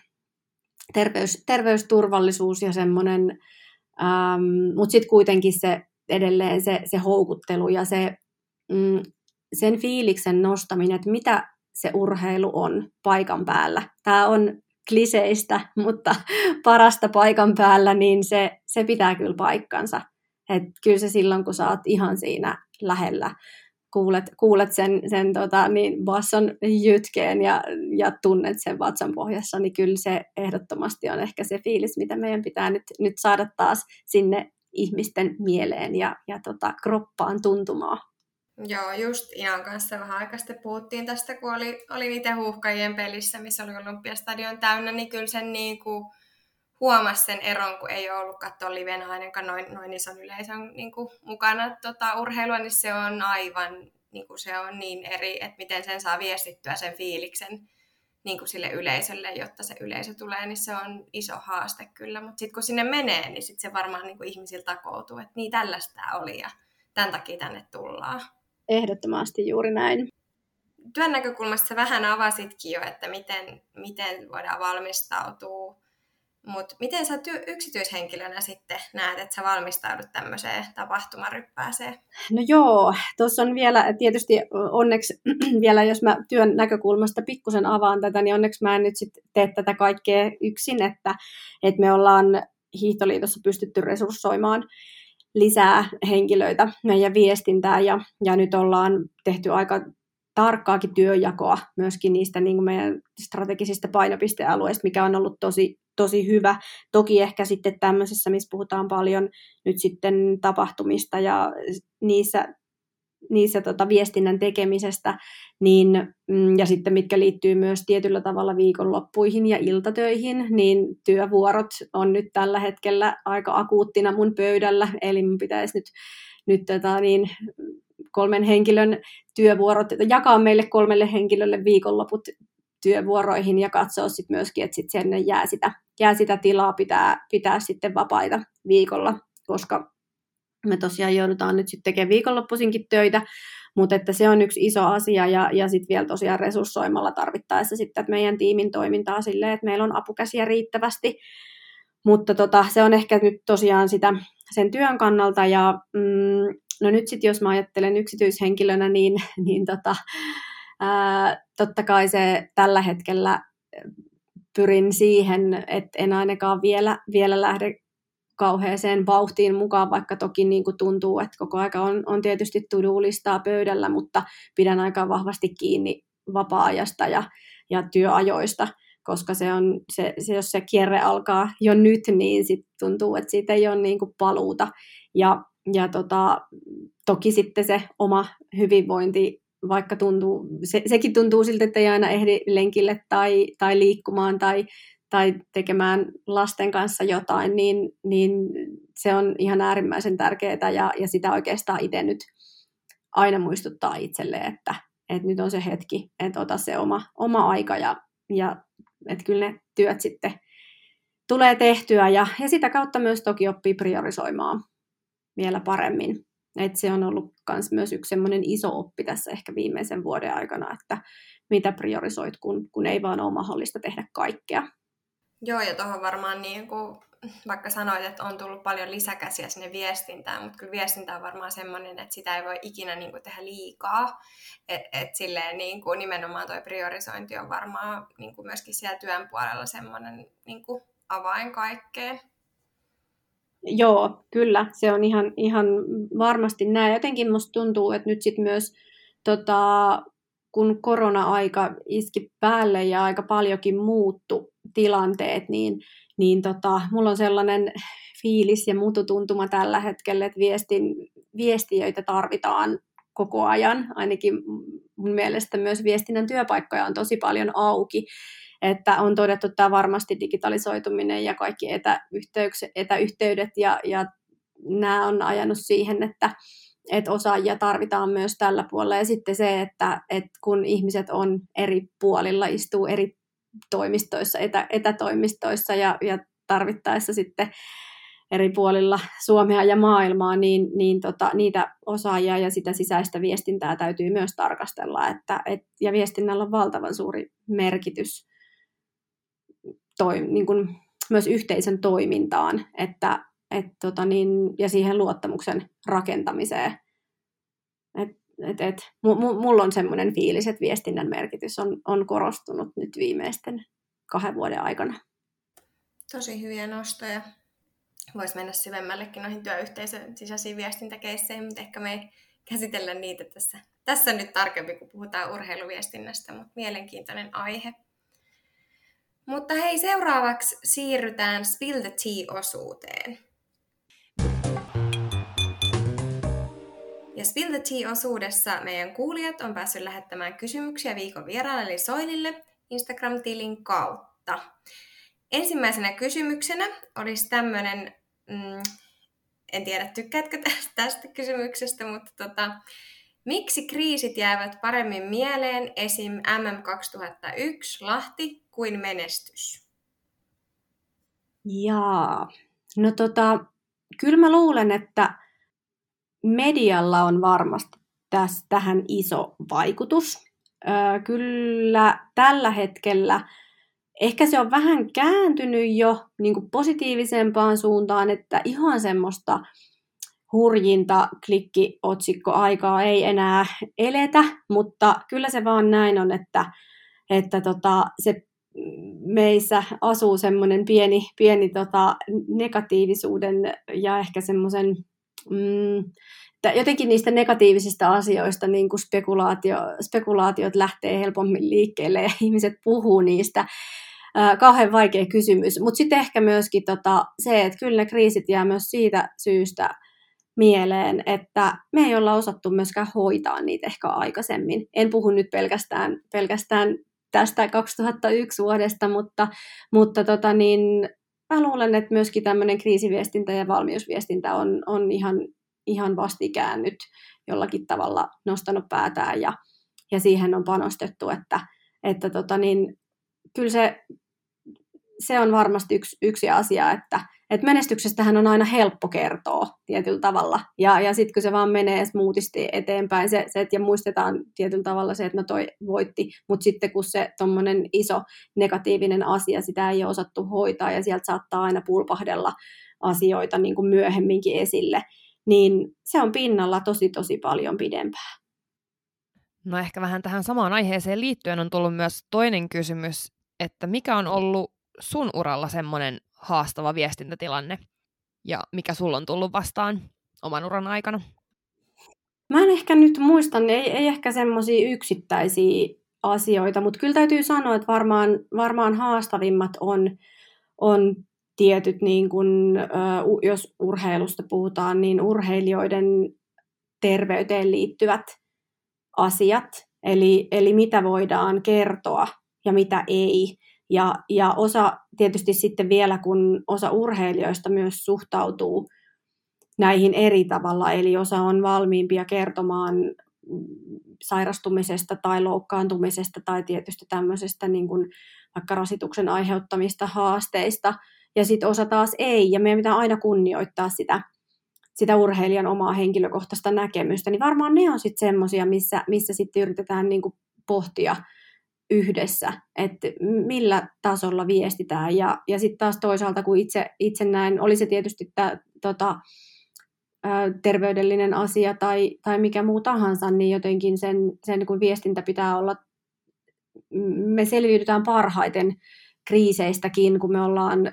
terveys, terveysturvallisuus ja semmoinen, ähm, mutta sitten kuitenkin se edelleen se, se houkuttelu ja se, mm, sen fiiliksen nostaminen, että mitä se urheilu on paikan päällä. Tämä on kliseistä, mutta parasta paikan päällä, niin se, se pitää kyllä paikkansa. Et kyllä se silloin, kun sä oot ihan siinä lähellä kuulet, kuulet sen, sen tota, niin basson jytkeen ja, ja tunnet sen vatsan pohjassa, niin kyllä se ehdottomasti on ehkä se fiilis, mitä meidän pitää nyt, nyt saada taas sinne ihmisten mieleen ja, ja tota, kroppaan tuntumaan. Joo, just Ian kanssa vähän aikaa puhuttiin tästä, kun oli, oli niitä huuhkajien pelissä, missä oli Olympiastadion täynnä, niin kyllä sen niin kuin huomasi sen eron, kun ei ole ollut katsoa livenä ainakaan noin, noin ison yleisön niin kuin mukana tota, urheilua, niin se on aivan niin kuin se on niin eri, että miten sen saa viestittyä sen fiiliksen niin kuin sille yleisölle, jotta se yleisö tulee, niin se on iso haaste kyllä. Mutta sitten kun sinne menee, niin sit se varmaan niin kuin ihmisillä takoutuu, että niin tällaista oli ja tämän takia tänne tullaan. Ehdottomasti juuri näin. Työn näkökulmasta sä vähän avasitkin jo, että miten, miten voidaan valmistautua mutta miten sä ty- yksityishenkilönä sitten näet, että sä valmistaudut tämmöiseen tapahtumaryppääseen? No joo, tuossa on vielä tietysti onneksi vielä, jos mä työn näkökulmasta pikkusen avaan tätä, niin onneksi mä en nyt sitten tee tätä kaikkea yksin, että, että me ollaan Hiihtoliitossa pystytty resurssoimaan lisää henkilöitä meidän viestintää ja, ja nyt ollaan tehty aika tarkkaakin työjakoa myöskin niistä niin kuin meidän strategisista painopistealueista, mikä on ollut tosi, tosi hyvä. Toki ehkä sitten tämmöisessä, missä puhutaan paljon nyt sitten tapahtumista ja niissä, niissä tota viestinnän tekemisestä, niin, mm, ja sitten mitkä liittyy myös tietyllä tavalla viikonloppuihin ja iltatöihin, niin työvuorot on nyt tällä hetkellä aika akuuttina mun pöydällä, eli mun pitäisi nyt, nyt tota, niin, kolmen henkilön työvuorot, jakaa meille kolmelle henkilölle viikonloput työvuoroihin ja katsoa sitten myöskin, että sitten sinne jää sitä, jää sitä tilaa pitää, pitää sitten vapaita viikolla, koska me tosiaan joudutaan nyt sitten tekemään viikonloppuisinkin töitä, mutta että se on yksi iso asia ja, ja sitten vielä tosiaan resurssoimalla tarvittaessa sitten että meidän tiimin toimintaa silleen, että meillä on apukäsiä riittävästi, mutta tota, se on ehkä nyt tosiaan sitä sen työn kannalta ja mm, no nyt sitten jos mä ajattelen yksityishenkilönä, niin, niin tota, ää, totta kai se tällä hetkellä pyrin siihen, että en ainakaan vielä, vielä lähde kauheeseen vauhtiin mukaan, vaikka toki niin kuin tuntuu, että koko aika on, on tietysti to-do-listaa pöydällä, mutta pidän aika vahvasti kiinni vapaa-ajasta ja, ja työajoista, koska se on, se, se, jos se kierre alkaa jo nyt, niin sit tuntuu, että siitä ei ole niin kuin paluuta. Ja ja tota, toki sitten se oma hyvinvointi, vaikka tuntuu, se, sekin tuntuu siltä, että ei aina ehdi lenkille tai, tai liikkumaan tai, tai tekemään lasten kanssa jotain, niin, niin se on ihan äärimmäisen tärkeää ja, ja sitä oikeastaan itse nyt aina muistuttaa itselle, että, että nyt on se hetki, että ota se oma, oma aika ja, ja että kyllä ne työt sitten tulee tehtyä ja, ja sitä kautta myös toki oppii priorisoimaan vielä paremmin. Et se on ollut kans myös yksi semmoinen iso oppi tässä ehkä viimeisen vuoden aikana, että mitä priorisoit, kun, kun ei vaan ole mahdollista tehdä kaikkea. Joo, ja tuohon varmaan niin kuin, vaikka sanoit, että on tullut paljon lisäkäsiä sinne viestintään, mutta kyllä viestintä on varmaan semmoinen, että sitä ei voi ikinä niin kuin, tehdä liikaa. Et, et niin nimenomaan tuo priorisointi on varmaan niin kuin myöskin siellä työn puolella semmoinen niin kuin, avain kaikkeen. Joo, kyllä, se on ihan, ihan varmasti näin. Jotenkin musta tuntuu, että nyt sitten myös tota, kun korona-aika iski päälle ja aika paljonkin muuttu tilanteet, niin, niin tota, mulla on sellainen fiilis ja mututuntuma tällä hetkellä, että viestin, viestiöitä tarvitaan koko ajan. Ainakin mun mielestä myös viestinnän työpaikkoja on tosi paljon auki että on todettu tämä varmasti digitalisoituminen ja kaikki etäyhteydet ja, ja nämä on ajanut siihen, että, että osaajia tarvitaan myös tällä puolella. Ja sitten se, että, että kun ihmiset on eri puolilla, istuu eri toimistoissa, etä, etätoimistoissa ja, ja tarvittaessa sitten eri puolilla Suomea ja maailmaa, niin, niin tota, niitä osaajia ja sitä sisäistä viestintää täytyy myös tarkastella. Että, et, ja viestinnällä on valtavan suuri merkitys toi, niin kuin, myös yhteisön toimintaan että, et, tota niin, ja siihen luottamuksen rakentamiseen. Et, et, et, mulla on semmoinen fiilis, että viestinnän merkitys on, on korostunut nyt viimeisten kahden vuoden aikana. Tosi hyviä nostoja. Voisi mennä syvemmällekin noihin työyhteisön sisäisiin viestintäkeisseihin, mutta ehkä me ei käsitellä niitä tässä, tässä nyt tarkemmin, kun puhutaan urheiluviestinnästä, mutta mielenkiintoinen aihe. Mutta hei, seuraavaksi siirrytään Spill the Tea-osuuteen. Ja Spill the Tea-osuudessa meidän kuulijat on päässyt lähettämään kysymyksiä viikon vieraalle eli Soilille Instagram-tilin kautta. Ensimmäisenä kysymyksenä olisi tämmöinen, mm, en tiedä tykkäätkö tästä, tästä kysymyksestä, mutta tota, miksi kriisit jäävät paremmin mieleen esim. MM2001 Lahti kuin menestys? Jaa, no tota, kyllä mä luulen, että medialla on varmasti tässä, tähän iso vaikutus. Öö, kyllä tällä hetkellä ehkä se on vähän kääntynyt jo niin positiivisempaan suuntaan, että ihan semmoista hurjinta klikkiotsikkoaikaa ei enää eletä, mutta kyllä se vaan näin on, että, että tota, se meissä asuu semmoinen pieni, pieni tota, negatiivisuuden ja ehkä semmoisen mm, jotenkin niistä negatiivisista asioista niin kuin spekulaatio, spekulaatiot lähtee helpommin liikkeelle ja ihmiset puhuu niistä. Kauhean vaikea kysymys. Mutta sitten ehkä myöskin tota, se, että kyllä kriisit jää myös siitä syystä mieleen, että me ei olla osattu myöskään hoitaa niitä ehkä aikaisemmin. En puhu nyt pelkästään, pelkästään tästä 2001 vuodesta, mutta, mutta tota niin, mä luulen, että myöskin tämmöinen kriisiviestintä ja valmiusviestintä on, on ihan, ihan vastikään nyt jollakin tavalla nostanut päätään ja, ja siihen on panostettu, että, että tota niin, kyllä se, se on varmasti yksi, yksi asia, että, että menestyksestähän on aina helppo kertoa tietyllä tavalla. Ja, ja sitten kun se vaan menee smoothisti eteenpäin, se, se, ja muistetaan tietyllä tavalla se, että no toi voitti, mutta sitten kun se tuommoinen iso negatiivinen asia, sitä ei ole osattu hoitaa, ja sieltä saattaa aina pulpahdella asioita niin kuin myöhemminkin esille, niin se on pinnalla tosi tosi paljon pidempään. No ehkä vähän tähän samaan aiheeseen liittyen on tullut myös toinen kysymys, että mikä on ollut sun uralla semmoinen haastava viestintätilanne ja mikä sulla on tullut vastaan oman uran aikana? Mä en ehkä nyt muista, ei, ei ehkä semmoisia yksittäisiä asioita, mutta kyllä täytyy sanoa, että varmaan, varmaan haastavimmat on, on tietyt, niin kun, jos urheilusta puhutaan, niin urheilijoiden terveyteen liittyvät asiat, eli, eli mitä voidaan kertoa ja mitä ei. Ja, ja osa tietysti sitten vielä, kun osa urheilijoista myös suhtautuu näihin eri tavalla, eli osa on valmiimpia kertomaan sairastumisesta tai loukkaantumisesta tai tietysti tämmöisestä niin kuin vaikka rasituksen aiheuttamista haasteista, ja sitten osa taas ei, ja meidän pitää aina kunnioittaa sitä, sitä urheilijan omaa henkilökohtaista näkemystä, niin varmaan ne on sitten semmoisia, missä, missä sitten yritetään niin kuin pohtia yhdessä, että millä tasolla viestitään. Ja, ja sitten taas toisaalta, kun itse, itse näen, oli se tietysti tämä tota, terveydellinen asia tai, tai mikä muu tahansa, niin jotenkin sen, sen kun viestintä pitää olla, me selviydytään parhaiten kriiseistäkin, kun me ollaan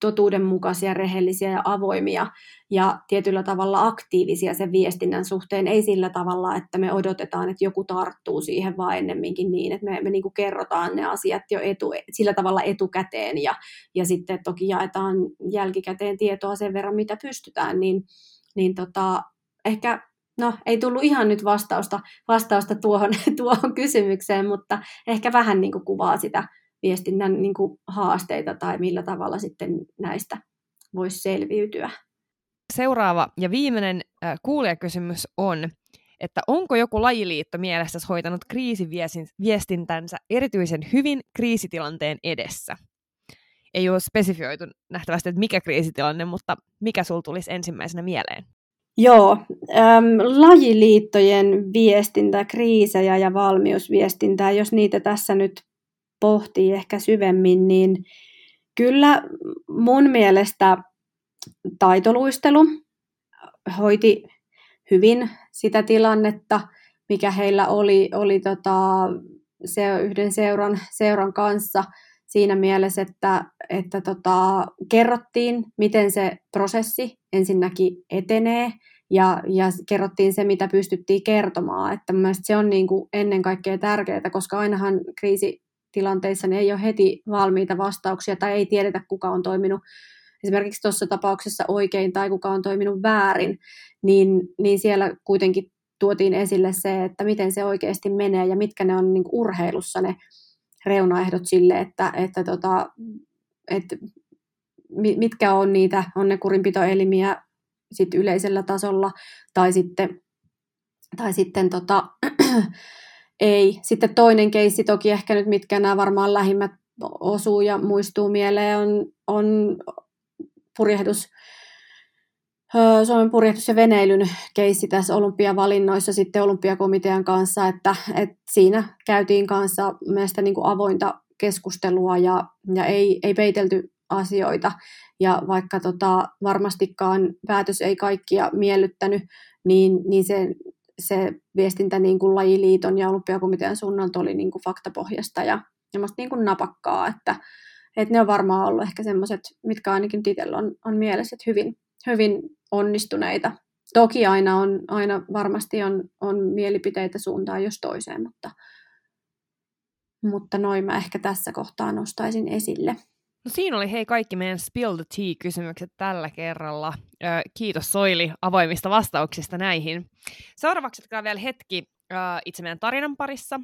totuudenmukaisia, rehellisiä ja avoimia ja tietyllä tavalla aktiivisia sen viestinnän suhteen. Ei sillä tavalla, että me odotetaan, että joku tarttuu siihen, vaan ennemminkin niin, että me, me niin kuin kerrotaan ne asiat jo etu, sillä tavalla etukäteen ja, ja sitten toki jaetaan jälkikäteen tietoa sen verran, mitä pystytään, niin, niin tota, ehkä No, ei tullut ihan nyt vastausta, vastausta tuohon, tuohon kysymykseen, mutta ehkä vähän niin kuin kuvaa sitä viestinnän niin kuin haasteita tai millä tavalla sitten näistä voisi selviytyä. Seuraava ja viimeinen äh, kuulijakysymys on, että onko joku lajiliitto mielessäsi hoitanut kriisiviestintänsä erityisen hyvin kriisitilanteen edessä? Ei ole spesifioitu nähtävästi, että mikä kriisitilanne, mutta mikä sul tulisi ensimmäisenä mieleen? Joo, äm, lajiliittojen viestintä, kriisejä ja valmiusviestintää, jos niitä tässä nyt pohtii ehkä syvemmin, niin kyllä mun mielestä taitoluistelu hoiti hyvin sitä tilannetta, mikä heillä oli, oli tota, se, yhden seuran, seuran kanssa siinä mielessä, että, että tota, kerrottiin, miten se prosessi ensinnäkin etenee ja, ja kerrottiin se, mitä pystyttiin kertomaan. Että se on niin kuin ennen kaikkea tärkeää, koska ainahan kriisitilanteissa niin ei ole heti valmiita vastauksia tai ei tiedetä, kuka on toiminut esimerkiksi tuossa tapauksessa oikein tai kuka on toiminut väärin, niin, niin siellä kuitenkin tuotiin esille se, että miten se oikeasti menee ja mitkä ne on niin urheilussa ne reunaehdot sille, että, että, tota, että mitkä on niitä, on ne kurinpitoelimiä sit yleisellä tasolla, tai sitten, tai sitten tota, ei. Sitten toinen keissi toki ehkä nyt, mitkä nämä varmaan lähimmät osuu ja muistuu mieleen, on, on purjehdus, Suomen purjehdus- ja veneilyn keissi tässä olympiavalinnoissa sitten olympiakomitean kanssa, että, että siinä käytiin kanssa mielestäni niin kuin avointa keskustelua ja, ja ei, ei peitelty asioita. Ja vaikka tota, varmastikaan päätös ei kaikkia miellyttänyt, niin, niin se, se viestintä niin kuin lajiliiton ja olympiakomitean suunnalta oli niin kuin faktapohjasta ja, ja niin kuin napakkaa, että, että ne on varmaan ollut ehkä semmoiset, mitkä ainakin itsellä on, on mielessä, että hyvin, hyvin onnistuneita. Toki aina, on, aina varmasti on, on mielipiteitä suuntaan jos toiseen, mutta, mutta noin mä ehkä tässä kohtaa nostaisin esille. No siinä oli hei kaikki meidän Spill the Tea-kysymykset tällä kerralla. Ö, kiitos Soili avoimista vastauksista näihin. Seuraavaksi jatkaa vielä hetki ö, itse meidän tarinan parissa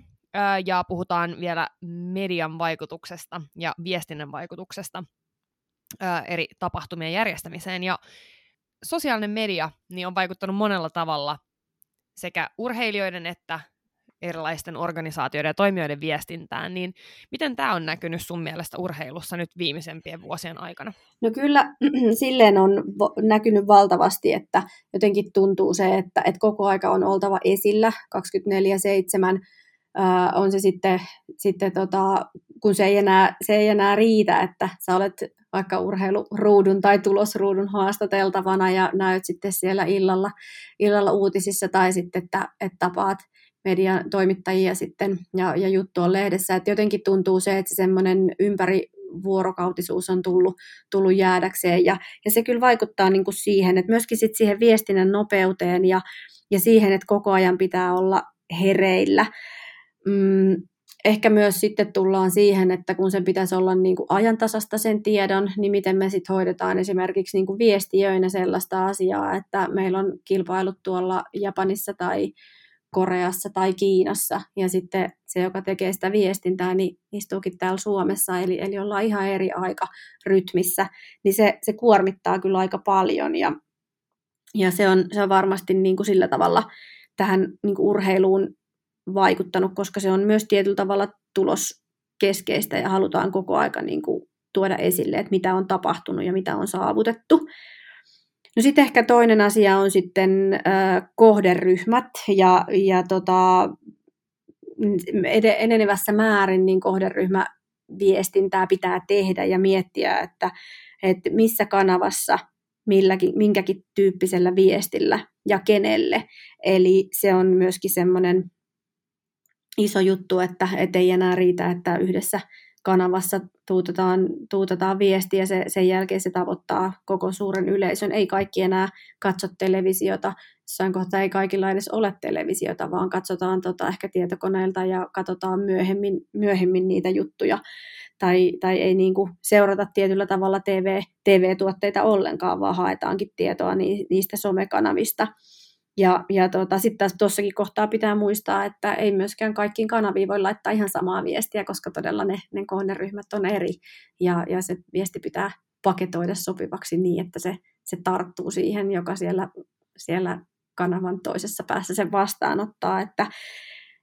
ja puhutaan vielä median vaikutuksesta ja viestinnän vaikutuksesta eri tapahtumien järjestämiseen. Ja sosiaalinen media niin on vaikuttanut monella tavalla sekä urheilijoiden että erilaisten organisaatioiden ja toimijoiden viestintään, niin miten tämä on näkynyt sun mielestä urheilussa nyt viimeisempien vuosien aikana? No kyllä silleen on näkynyt valtavasti, että jotenkin tuntuu se, että, että koko aika on oltava esillä 24-7, Uh, on se sitten, sitten tota, kun se ei, enää, se ei enää riitä, että sä olet vaikka urheiluruudun tai tulosruudun haastateltavana ja näyt sitten siellä illalla, illalla uutisissa tai sitten, että, että tapaat median toimittajia sitten ja, ja juttu on lehdessä. Että jotenkin tuntuu se, että se semmoinen ympäri vuorokautisuus on tullut, tullut jäädäkseen ja, ja se kyllä vaikuttaa niin kuin siihen, että myöskin sit siihen viestinnän nopeuteen ja, ja siihen, että koko ajan pitää olla hereillä. Mm, ehkä myös sitten tullaan siihen, että kun sen pitäisi olla niin kuin ajantasasta sen tiedon, niin miten me sitten hoidetaan esimerkiksi niin kuin viestiöinä sellaista asiaa, että meillä on kilpailut tuolla Japanissa tai Koreassa tai Kiinassa, ja sitten se, joka tekee sitä viestintää, niin istuukin täällä Suomessa, eli, eli ollaan ihan eri aika rytmissä, niin se, se kuormittaa kyllä aika paljon, ja, ja se, on, se on varmasti niin kuin sillä tavalla tähän niin kuin urheiluun vaikuttanut, koska se on myös tietyllä tavalla tuloskeskeistä, ja halutaan koko aika niin kuin tuoda esille, että mitä on tapahtunut ja mitä on saavutettu. No sitten ehkä toinen asia on sitten äh, kohderyhmät ja, ja tota, enenevässä määrin niin kohderyhmä viestintää pitää tehdä ja miettiä, että, että missä kanavassa milläkin, minkäkin tyyppisellä viestillä ja kenelle. Eli se on myöskin semmoinen iso juttu, että, ei enää riitä, että yhdessä kanavassa tuutetaan, tuutetaan viestiä ja se, sen jälkeen se tavoittaa koko suuren yleisön. Ei kaikki enää katso televisiota. Jossain kohtaa ei kaikilla edes ole televisiota, vaan katsotaan tota ehkä tietokoneelta ja katsotaan myöhemmin, myöhemmin niitä juttuja. Tai, tai ei niin kuin seurata tietyllä tavalla TV, TV-tuotteita ollenkaan, vaan haetaankin tietoa niistä somekanavista. Ja, ja tota, sitten tuossakin kohtaa pitää muistaa, että ei myöskään kaikkiin kanaviin voi laittaa ihan samaa viestiä, koska todella ne, ne kohderyhmät on eri. Ja, ja se viesti pitää paketoida sopivaksi niin, että se, se tarttuu siihen, joka siellä, siellä kanavan toisessa päässä sen vastaanottaa. Että,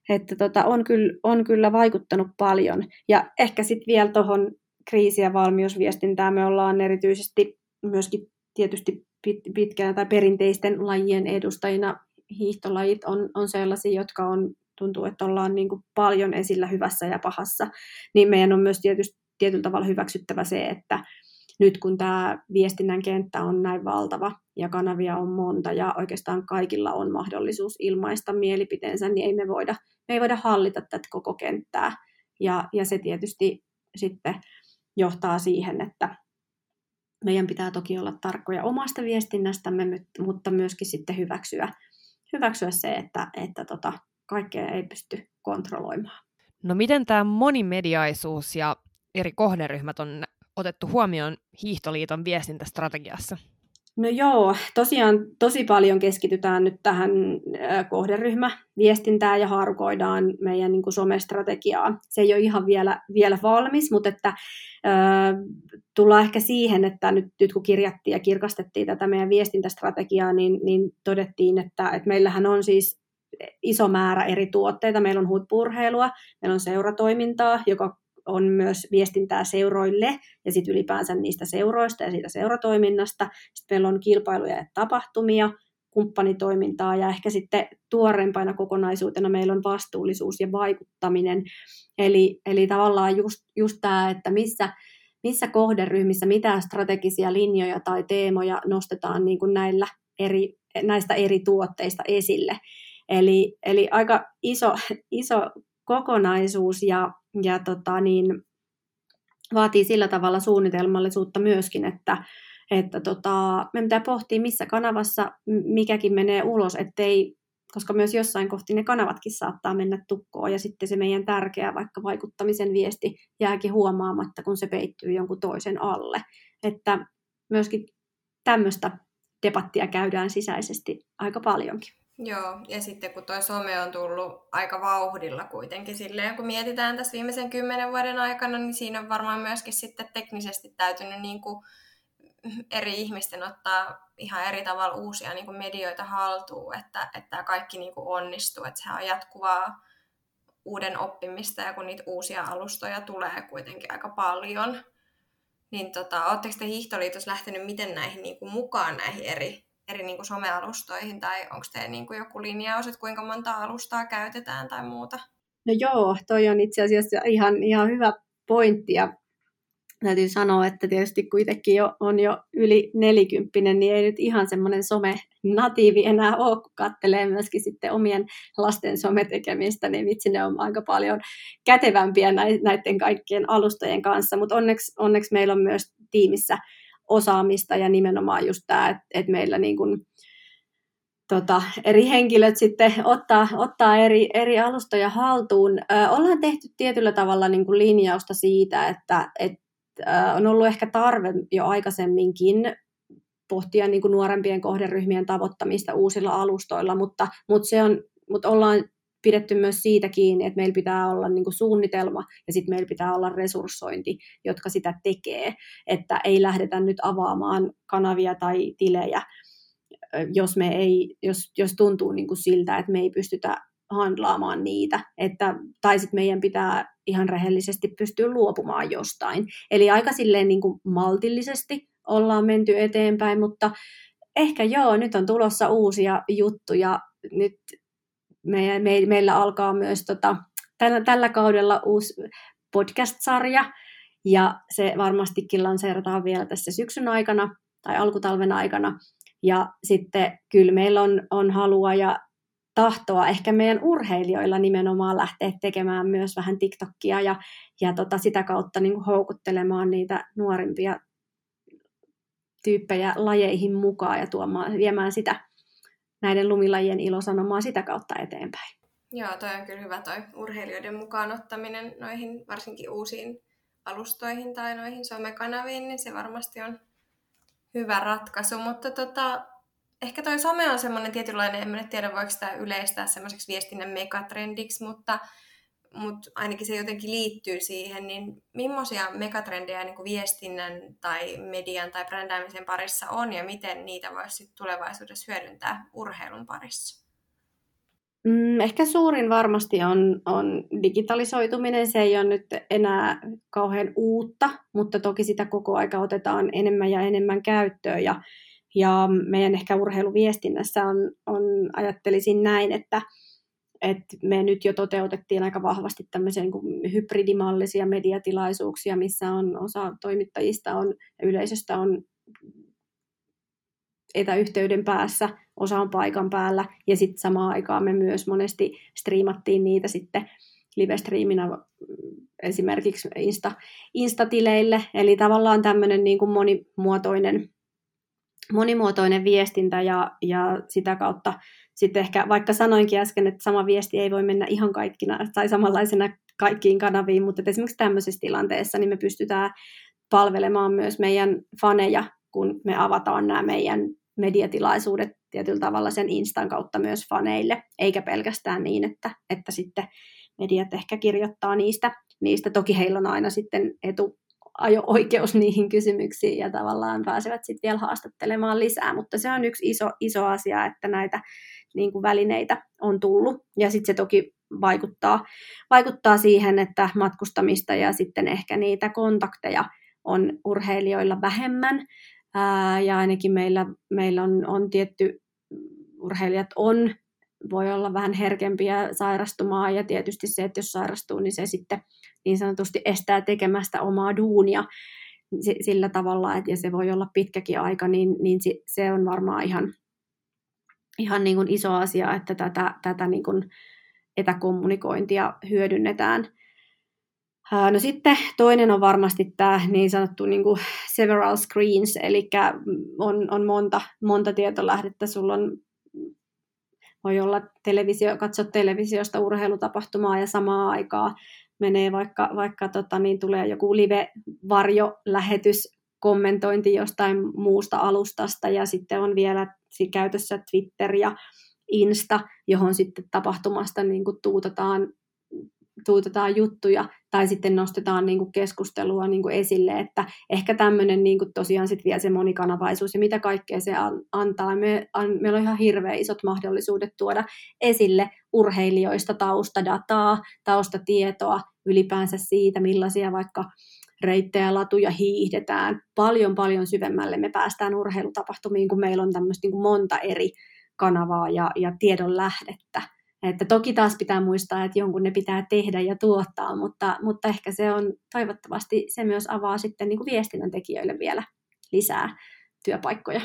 että tota, on, kyllä, on kyllä vaikuttanut paljon. Ja ehkä sitten vielä tuohon kriisi- ja valmiusviestintään me ollaan erityisesti myöskin tietysti pitkään tai perinteisten lajien edustajina hiihtolajit on, on sellaisia, jotka on, tuntuu, että ollaan niin kuin paljon esillä hyvässä ja pahassa, niin meidän on myös tietysti tietyllä tavalla hyväksyttävä se, että nyt kun tämä viestinnän kenttä on näin valtava ja kanavia on monta ja oikeastaan kaikilla on mahdollisuus ilmaista mielipiteensä, niin ei me voida, me ei voida hallita tätä koko kenttää. Ja, ja se tietysti sitten johtaa siihen, että meidän pitää toki olla tarkkoja omasta viestinnästämme, mutta myöskin sitten hyväksyä, hyväksyä se, että, että tota, kaikkea ei pysty kontrolloimaan. No miten tämä monimediaisuus ja eri kohderyhmät on otettu huomioon Hiihtoliiton viestintästrategiassa? No joo, tosiaan tosi paljon keskitytään nyt tähän kohderyhmäviestintään ja haarukoidaan meidän niin kuin somestrategiaa. Se ei ole ihan vielä, vielä valmis, mutta että, äh, tullaan ehkä siihen, että nyt, nyt kun kirjattiin ja kirkastettiin tätä meidän viestintästrategiaa, niin, niin todettiin, että, että meillähän on siis iso määrä eri tuotteita. Meillä on huippurheilua, meillä on seuratoimintaa, joka on myös viestintää seuroille ja sitten ylipäänsä niistä seuroista ja siitä seuratoiminnasta. Sitten meillä on kilpailuja ja tapahtumia, kumppanitoimintaa ja ehkä sitten tuoreempana kokonaisuutena meillä on vastuullisuus ja vaikuttaminen. Eli, eli tavallaan just, just tämä, että missä, missä kohderyhmissä, mitä strategisia linjoja tai teemoja nostetaan niin kuin näillä eri, näistä eri tuotteista esille. Eli, eli aika iso, iso kokonaisuus ja, ja tota niin, vaatii sillä tavalla suunnitelmallisuutta myöskin, että, että tota, me pitää pohtia, missä kanavassa mikäkin menee ulos, ettei, koska myös jossain kohti ne kanavatkin saattaa mennä tukkoon ja sitten se meidän tärkeä vaikka vaikuttamisen viesti jääkin huomaamatta, kun se peittyy jonkun toisen alle. Että myöskin tämmöistä debattia käydään sisäisesti aika paljonkin. Joo, ja sitten kun tuo some on tullut aika vauhdilla kuitenkin silleen, kun mietitään tässä viimeisen kymmenen vuoden aikana, niin siinä on varmaan myöskin sitten teknisesti täytynyt niin kuin eri ihmisten ottaa ihan eri tavalla uusia niin kuin medioita haltuun, että, että tämä kaikki niin kuin onnistuu, että se on jatkuvaa uuden oppimista ja kun niitä uusia alustoja tulee kuitenkin aika paljon, niin tota, oletteko te Hiihtoliitossa lähtenyt miten näihin niin kuin mukaan näihin eri eri niin kuin somealustoihin, tai onko teillä niin kuin joku linjaus, että kuinka monta alustaa käytetään tai muuta? No joo, toi on itse asiassa ihan, ihan hyvä pointti, ja täytyy sanoa, että tietysti kuitenkin jo, on jo yli nelikymppinen, niin ei nyt ihan semmoinen some-natiivi enää ole, kun katselee myöskin sitten omien lasten sometekemistä, niin vitsi ne on aika paljon kätevämpiä näiden kaikkien alustojen kanssa, mutta onneksi, onneksi meillä on myös tiimissä osaamista ja nimenomaan just tämä, että, että meillä niin kuin, tota, eri henkilöt sitten ottaa, ottaa eri, eri alustoja haltuun. Ö, ollaan tehty tietyllä tavalla niin kuin linjausta siitä, että et, ö, on ollut ehkä tarve jo aikaisemminkin pohtia niin nuorempien kohderyhmien tavoittamista uusilla alustoilla, mutta, mutta, se on, mutta ollaan pidetty myös siitä kiinni, että meillä pitää olla niin kuin suunnitelma ja sitten meillä pitää olla resurssointi, jotka sitä tekee, että ei lähdetä nyt avaamaan kanavia tai tilejä, jos, me ei, jos, jos tuntuu niin kuin siltä, että me ei pystytä handlaamaan niitä, että, tai sitten meidän pitää ihan rehellisesti pystyä luopumaan jostain. Eli aika silleen niin kuin maltillisesti ollaan menty eteenpäin, mutta ehkä joo, nyt on tulossa uusia juttuja, nyt me, me, meillä alkaa myös tota, tällä, tällä kaudella uusi podcast-sarja, ja se varmastikin lanseerataan vielä tässä syksyn aikana tai alkutalven aikana. Ja sitten kyllä meillä on, on halua ja tahtoa ehkä meidän urheilijoilla nimenomaan lähteä tekemään myös vähän TikTokia ja, ja tota, sitä kautta niin kuin houkuttelemaan niitä nuorimpia tyyppejä lajeihin mukaan ja tuomaan, viemään sitä näiden lumilajien ilosanomaa sitä kautta eteenpäin. Joo, toi on kyllä hyvä toi urheilijoiden mukaan ottaminen noihin varsinkin uusiin alustoihin tai noihin somekanaviin, niin se varmasti on hyvä ratkaisu, mutta tota, ehkä toi some on semmoinen tietynlainen, en tiedä voiko sitä yleistää semmoiseksi viestinnän megatrendiksi, mutta mutta ainakin se jotenkin liittyy siihen, niin millaisia megatrendejä niin kuin viestinnän tai median tai brändäämisen parissa on ja miten niitä voisi tulevaisuudessa hyödyntää urheilun parissa? Mm, ehkä suurin varmasti on, on digitalisoituminen. Se ei ole nyt enää kauhean uutta, mutta toki sitä koko aika otetaan enemmän ja enemmän käyttöön. Ja, ja meidän ehkä urheiluviestinnässä on, on ajattelisin näin, että, että me nyt jo toteutettiin aika vahvasti tämmöisiä niin hybridimallisia mediatilaisuuksia, missä on osa toimittajista on, yleisöstä on etäyhteyden päässä, osa on paikan päällä, ja sitten samaan aikaan me myös monesti striimattiin niitä sitten live-striiminä esimerkiksi Insta, Insta-tileille. Eli tavallaan tämmöinen niin kuin monimuotoinen, monimuotoinen viestintä ja, ja sitä kautta sitten ehkä, vaikka sanoinkin äsken, että sama viesti ei voi mennä ihan kaikkina tai samanlaisena kaikkiin kanaviin, mutta esimerkiksi tämmöisessä tilanteessa niin me pystytään palvelemaan myös meidän faneja, kun me avataan nämä meidän mediatilaisuudet tietyllä tavalla sen Instan kautta myös faneille, eikä pelkästään niin, että, että sitten mediat ehkä kirjoittaa niistä. niistä. Toki heillä on aina sitten etu, ajo-oikeus niihin kysymyksiin ja tavallaan pääsevät sitten vielä haastattelemaan lisää, mutta se on yksi iso, iso asia, että näitä niin kuin välineitä on tullut. Ja sitten se toki vaikuttaa, vaikuttaa siihen, että matkustamista ja sitten ehkä niitä kontakteja on urheilijoilla vähemmän. Ää, ja ainakin meillä, meillä on, on tietty, urheilijat on, voi olla vähän herkempiä sairastumaan. Ja tietysti se, että jos sairastuu, niin se sitten niin sanotusti estää tekemästä omaa duunia sillä tavalla, että ja se voi olla pitkäkin aika, niin, niin se on varmaan ihan, ihan niin kuin iso asia, että tätä, tätä niin kuin etäkommunikointia hyödynnetään. No sitten toinen on varmasti tämä niin sanottu niin kuin several screens, eli on, on monta, monta tietolähdettä. Sulla on, voi olla televisio, katsot televisiosta urheilutapahtumaa ja samaa aikaa menee vaikka, vaikka tota, niin tulee joku live-varjolähetys, kommentointi jostain muusta alustasta ja sitten on vielä käytössä Twitter ja Insta, johon sitten tapahtumasta niin kuin tuutetaan, tuutetaan juttuja tai sitten nostetaan niin kuin keskustelua niin kuin esille, että ehkä tämmöinen niin kuin tosiaan sitten vielä se monikanavaisuus ja mitä kaikkea se antaa. Me, an, meillä on ihan hirveän isot mahdollisuudet tuoda esille urheilijoista taustadataa, taustatietoa ylipäänsä siitä, millaisia vaikka reittejä, latuja hiihdetään. Paljon, paljon syvemmälle me päästään urheilutapahtumiin, kun meillä on tämmöistä niin kuin monta eri kanavaa ja, ja tiedon lähdettä. Että toki taas pitää muistaa, että jonkun ne pitää tehdä ja tuottaa, mutta, mutta ehkä se on toivottavasti se myös avaa sitten niin kuin viestinnän tekijöille vielä lisää työpaikkoja.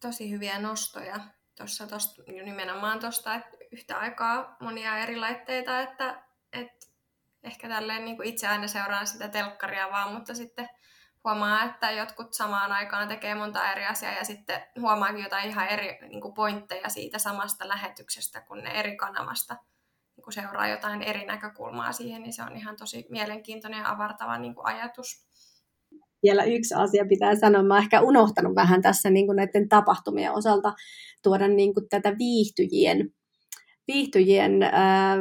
Tosi hyviä nostoja tuossa nimenomaan tuosta, että yhtä aikaa monia eri laitteita, että ehkä tälleen niin kuin itse aina seuraan sitä telkkaria vaan, mutta sitten huomaa, että jotkut samaan aikaan tekee monta eri asiaa ja sitten huomaakin jotain ihan eri niin kuin pointteja siitä samasta lähetyksestä, kun ne eri kanavasta niin kuin seuraa jotain eri näkökulmaa siihen, niin se on ihan tosi mielenkiintoinen ja avartava niin kuin ajatus. Vielä yksi asia pitää sanoa, mä ehkä unohtanut vähän tässä niin kuin näiden tapahtumien osalta tuoda niin kuin tätä viihtyjien, viihtyjien ää,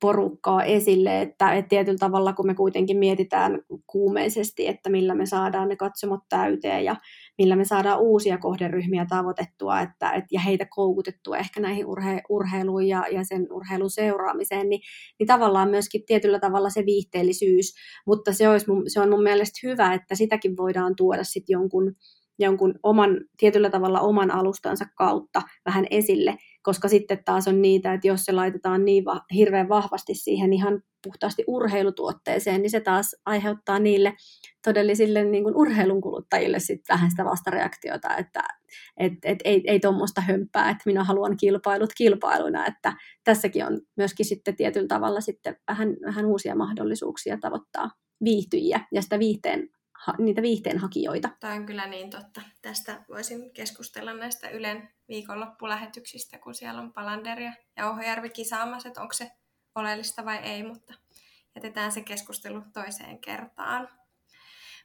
porukkaa esille, että, että tietyllä tavalla kun me kuitenkin mietitään kuumeisesti, että millä me saadaan ne katsomot täyteen ja millä me saadaan uusia kohderyhmiä tavoitettua että, et, ja heitä koukutettua ehkä näihin urhe, urheiluun ja, ja sen urheilun seuraamiseen, niin, niin tavallaan myöskin tietyllä tavalla se viihteellisyys, mutta se, olisi mun, se on mun mielestä hyvä, että sitäkin voidaan tuoda sitten jonkun, jonkun oman, tietyllä tavalla oman alustansa kautta vähän esille, koska sitten taas on niitä, että jos se laitetaan niin va- hirveän vahvasti siihen ihan puhtaasti urheilutuotteeseen, niin se taas aiheuttaa niille todellisille niin kuin urheilun kuluttajille sitten vähän sitä vastareaktiota, että et, et, ei, ei tuommoista hömpää, että minä haluan kilpailut kilpailuina, että tässäkin on myöskin sitten tietyllä tavalla sitten vähän, vähän uusia mahdollisuuksia tavoittaa viihtyjiä ja sitä viihteen niitä viihteenhakijoita. Tämä on kyllä niin totta. Tästä voisin keskustella näistä Ylen viikonloppulähetyksistä, kun siellä on Palander ja Ohjärvi kisaamassa, että onko se oleellista vai ei, mutta jätetään se keskustelu toiseen kertaan.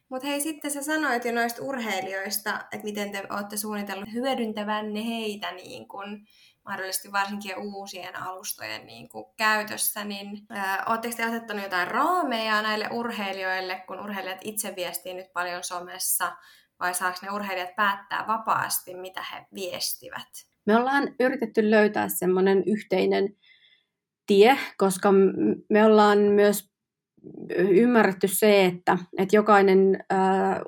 Mutta hei, sitten sä sanoit jo noista urheilijoista, että miten te olette suunnitellut hyödyntävänne heitä niin kun mahdollisesti varsinkin uusien alustojen niin kuin käytössä, niin oletteko te asettanut jotain raameja näille urheilijoille, kun urheilijat itse viestii nyt paljon somessa, vai saako ne urheilijat päättää vapaasti, mitä he viestivät? Me ollaan yritetty löytää semmoinen yhteinen tie, koska me ollaan myös ymmärretty se, että, että jokainen,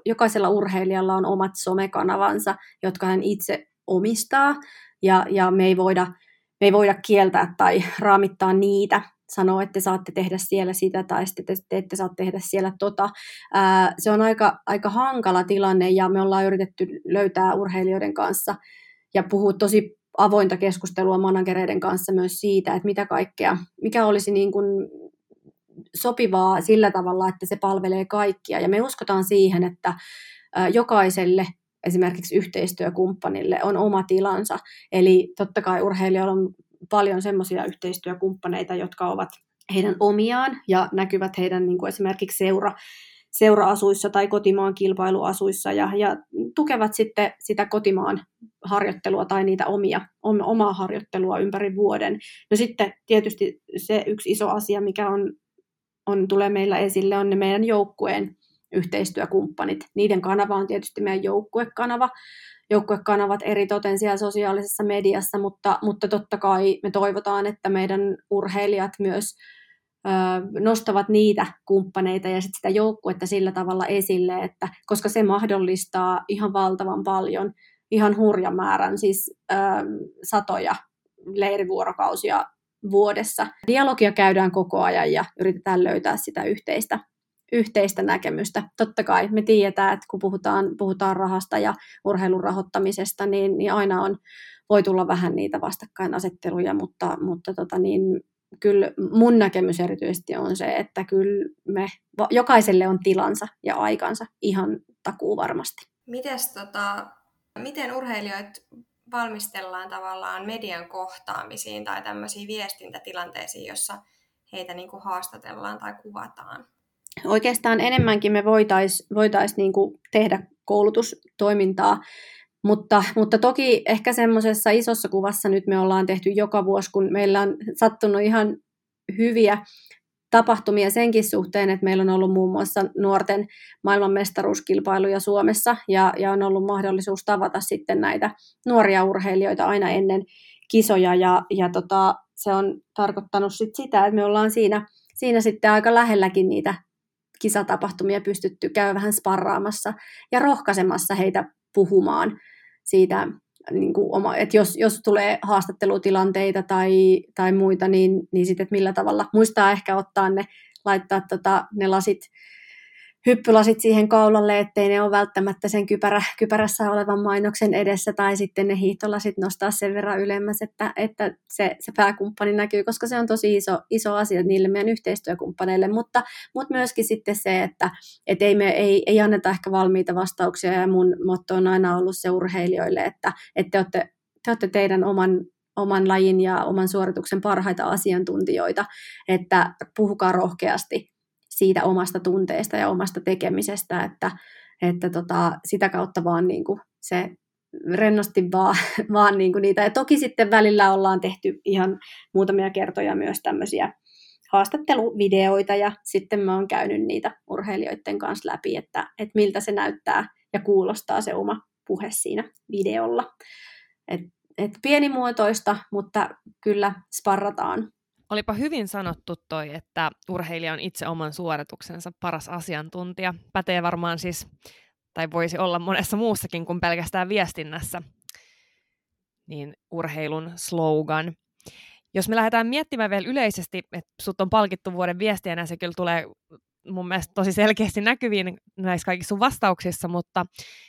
jokaisella urheilijalla on omat somekanavansa, jotka hän itse omistaa, ja, ja me, ei voida, me ei voida kieltää tai raamittaa niitä, sanoa, että te saatte tehdä siellä sitä tai sitten te, te ette saa tehdä siellä tota. Ää, se on aika, aika hankala tilanne ja me ollaan yritetty löytää urheilijoiden kanssa ja puhua tosi avointa keskustelua managereiden kanssa myös siitä, että mitä kaikkea, mikä olisi niin kuin sopivaa sillä tavalla, että se palvelee kaikkia. Ja me uskotaan siihen, että jokaiselle esimerkiksi yhteistyökumppanille on oma tilansa. Eli totta kai urheilijoilla on paljon semmoisia yhteistyökumppaneita, jotka ovat heidän omiaan ja näkyvät heidän niin kuin esimerkiksi seura, seura-asuissa tai kotimaan kilpailuasuissa ja, ja tukevat sitten sitä kotimaan harjoittelua tai niitä omia, omaa harjoittelua ympäri vuoden. No sitten tietysti se yksi iso asia, mikä on, on tulee meillä esille, on ne meidän joukkueen yhteistyökumppanit. Niiden kanava on tietysti meidän joukkuekanava, joukkuekanavat eri toten siellä sosiaalisessa mediassa, mutta, mutta totta kai me toivotaan, että meidän urheilijat myös ö, nostavat niitä kumppaneita ja sit sitä joukkuetta sillä tavalla esille, että koska se mahdollistaa ihan valtavan paljon, ihan hurjan määrän, siis ö, satoja leirivuorokausia vuodessa. Dialogia käydään koko ajan ja yritetään löytää sitä yhteistä yhteistä näkemystä. Totta kai me tiedetään, että kun puhutaan, puhutaan rahasta ja urheilun rahoittamisesta, niin, niin aina on, voi tulla vähän niitä vastakkainasetteluja, mutta, mutta tota niin, kyllä mun näkemys erityisesti on se, että kyllä me, jokaiselle on tilansa ja aikansa ihan takuu varmasti. Mites, tota, miten urheilijoit valmistellaan tavallaan median kohtaamisiin tai tämmöisiin viestintätilanteisiin, jossa heitä niin kuin haastatellaan tai kuvataan? Oikeastaan enemmänkin me voitaisiin voitais niinku tehdä koulutustoimintaa, mutta, mutta toki ehkä semmoisessa isossa kuvassa nyt me ollaan tehty joka vuosi, kun meillä on sattunut ihan hyviä tapahtumia senkin suhteen, että meillä on ollut muun muassa nuorten maailmanmestaruuskilpailuja Suomessa ja, ja on ollut mahdollisuus tavata sitten näitä nuoria urheilijoita aina ennen kisoja ja, ja tota, se on tarkoittanut sit sitä, että me ollaan siinä, siinä sitten aika lähelläkin niitä kisatapahtumia pystytty käydä vähän sparraamassa ja rohkaisemassa heitä puhumaan siitä, niin kuin oma, että jos, jos tulee haastattelutilanteita tai, tai muita, niin, niin sitten, millä tavalla. Muistaa ehkä ottaa ne, laittaa tota, ne lasit hyppylasit siihen kaulalle, ettei ne ole välttämättä sen kypärä, kypärässä olevan mainoksen edessä, tai sitten ne hiihtolasit nostaa sen verran ylemmäs, että, että se, se pääkumppani näkyy, koska se on tosi iso, iso asia niille meidän yhteistyökumppaneille, mutta, mutta myöskin sitten se, että et ei, me, ei, ei anneta ehkä valmiita vastauksia, ja mun motto on aina ollut se urheilijoille, että, että te, olette, te olette teidän oman oman lajin ja oman suorituksen parhaita asiantuntijoita, että puhukaa rohkeasti siitä omasta tunteesta ja omasta tekemisestä, että, että tota, sitä kautta vaan niin kuin se rennosti vaan, vaan niin kuin niitä. Ja toki sitten välillä ollaan tehty ihan muutamia kertoja myös tämmöisiä haastatteluvideoita ja sitten mä oon käynyt niitä urheilijoiden kanssa läpi, että, että miltä se näyttää ja kuulostaa se oma puhe siinä videolla. Et, et pienimuotoista, mutta kyllä sparrataan Olipa hyvin sanottu toi, että urheilija on itse oman suorituksensa paras asiantuntija. Pätee varmaan siis, tai voisi olla monessa muussakin kuin pelkästään viestinnässä, niin urheilun slogan. Jos me lähdetään miettimään vielä yleisesti, että sut on palkittu vuoden viestiänä, se kyllä tulee mun mielestä tosi selkeästi näkyviin näissä kaikissa sun vastauksissa, mutta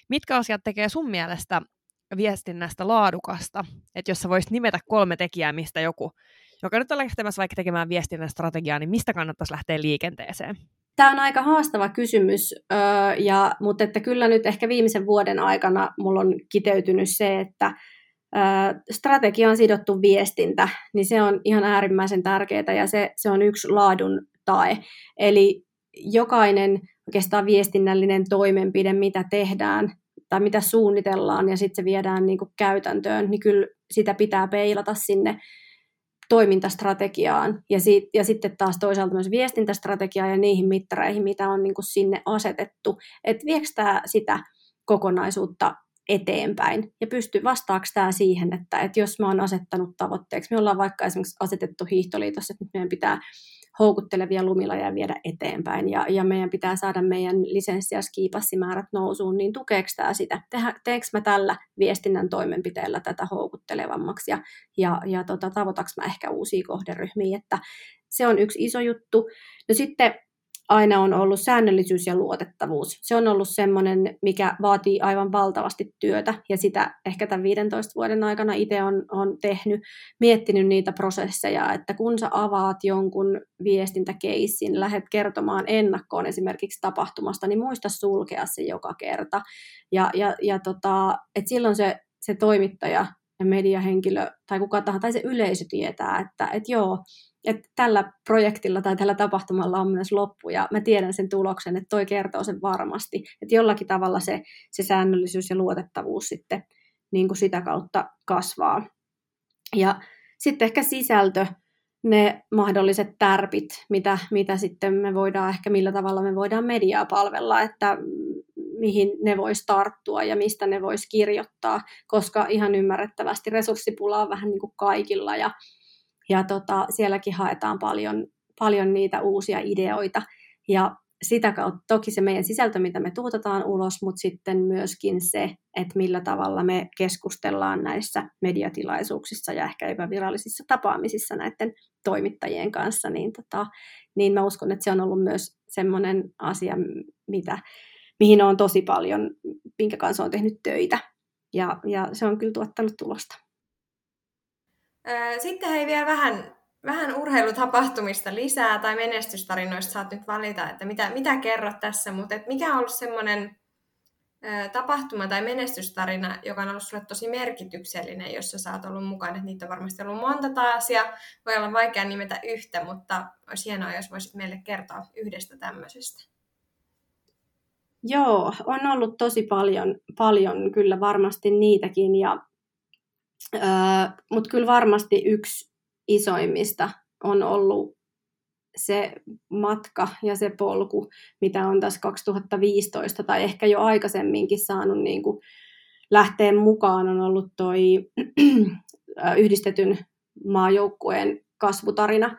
mitkä asiat tekee sun mielestä viestinnästä laadukasta? Että jos sä voisit nimetä kolme tekijää, mistä joku joka nyt on lähtemässä vaikka tekemään viestinnän strategiaa, niin mistä kannattaisi lähteä liikenteeseen? Tämä on aika haastava kysymys, ja, mutta että kyllä nyt ehkä viimeisen vuoden aikana mulla on kiteytynyt se, että strategiaan sidottu viestintä, niin se on ihan äärimmäisen tärkeää ja se, se on yksi laadun tae. Eli jokainen oikeastaan viestinnällinen toimenpide, mitä tehdään tai mitä suunnitellaan ja sitten se viedään niin kuin käytäntöön, niin kyllä sitä pitää peilata sinne toimintastrategiaan ja, sit, ja sitten taas toisaalta myös viestintästrategiaan ja niihin mittareihin, mitä on niin kuin sinne asetettu. Että viekö tämä sitä kokonaisuutta eteenpäin ja pystyy vastaako tämä siihen, että, että jos mä oon asettanut tavoitteeksi, me ollaan vaikka esimerkiksi asetettu hiihtoliitossa, että nyt meidän pitää houkuttelevia lumilajeja viedä eteenpäin ja, ja meidän pitää saada meidän lisenssi- ja skiipassimäärät nousuun, niin tukeeko tämä sitä? teekö mä tällä viestinnän toimenpiteellä tätä houkuttelevammaksi ja, ja, ja tota, tavoitaks mä ehkä uusia kohderyhmiä, että se on yksi iso juttu. No sitten aina on ollut säännöllisyys ja luotettavuus. Se on ollut semmoinen, mikä vaatii aivan valtavasti työtä, ja sitä ehkä tämän 15 vuoden aikana itse on, on tehnyt, miettinyt niitä prosesseja, että kun sä avaat jonkun viestintäkeissin, lähdet kertomaan ennakkoon esimerkiksi tapahtumasta, niin muista sulkea se joka kerta. Ja, ja, ja tota, et silloin se, se toimittaja ja mediahenkilö tai kuka tahansa, tai se yleisö tietää, että et joo, että tällä projektilla tai tällä tapahtumalla on myös loppu, ja mä tiedän sen tuloksen, että toi kertoo sen varmasti, että jollakin tavalla se, se säännöllisyys ja luotettavuus sitten niin kuin sitä kautta kasvaa. Ja sitten ehkä sisältö, ne mahdolliset tärpit, mitä, mitä sitten me voidaan, ehkä millä tavalla me voidaan mediaa palvella, että mihin ne vois tarttua ja mistä ne vois kirjoittaa, koska ihan ymmärrettävästi resurssipula on vähän niin kuin kaikilla ja, ja tota, sielläkin haetaan paljon, paljon niitä uusia ideoita ja sitä kautta toki se meidän sisältö, mitä me tuotetaan ulos, mutta sitten myöskin se, että millä tavalla me keskustellaan näissä mediatilaisuuksissa ja ehkä epävirallisissa tapaamisissa näiden toimittajien kanssa, niin, tota, niin mä uskon, että se on ollut myös semmoinen asia, mitä, mihin on tosi paljon, minkä kanssa on tehnyt töitä. Ja, ja se on kyllä tuottanut tulosta. Sitten hei vielä vähän, vähän urheilutapahtumista lisää tai menestystarinoista saat nyt valita, että mitä, mitä kerrot tässä, mutta et mikä on ollut semmoinen tapahtuma tai menestystarina, joka on ollut sulle tosi merkityksellinen, jossa sä oot ollut mukana. Että niitä on varmasti ollut monta taas ja voi olla vaikea nimetä yhtä, mutta olisi hienoa, jos voisit meille kertoa yhdestä tämmöisestä. Joo, on ollut tosi paljon, paljon kyllä varmasti niitäkin, ja, mutta kyllä varmasti yksi isoimmista on ollut se matka ja se polku, mitä on tässä 2015 tai ehkä jo aikaisemminkin saanut niin kuin lähteä mukaan, on ollut toi yhdistetyn maajoukkueen kasvutarina.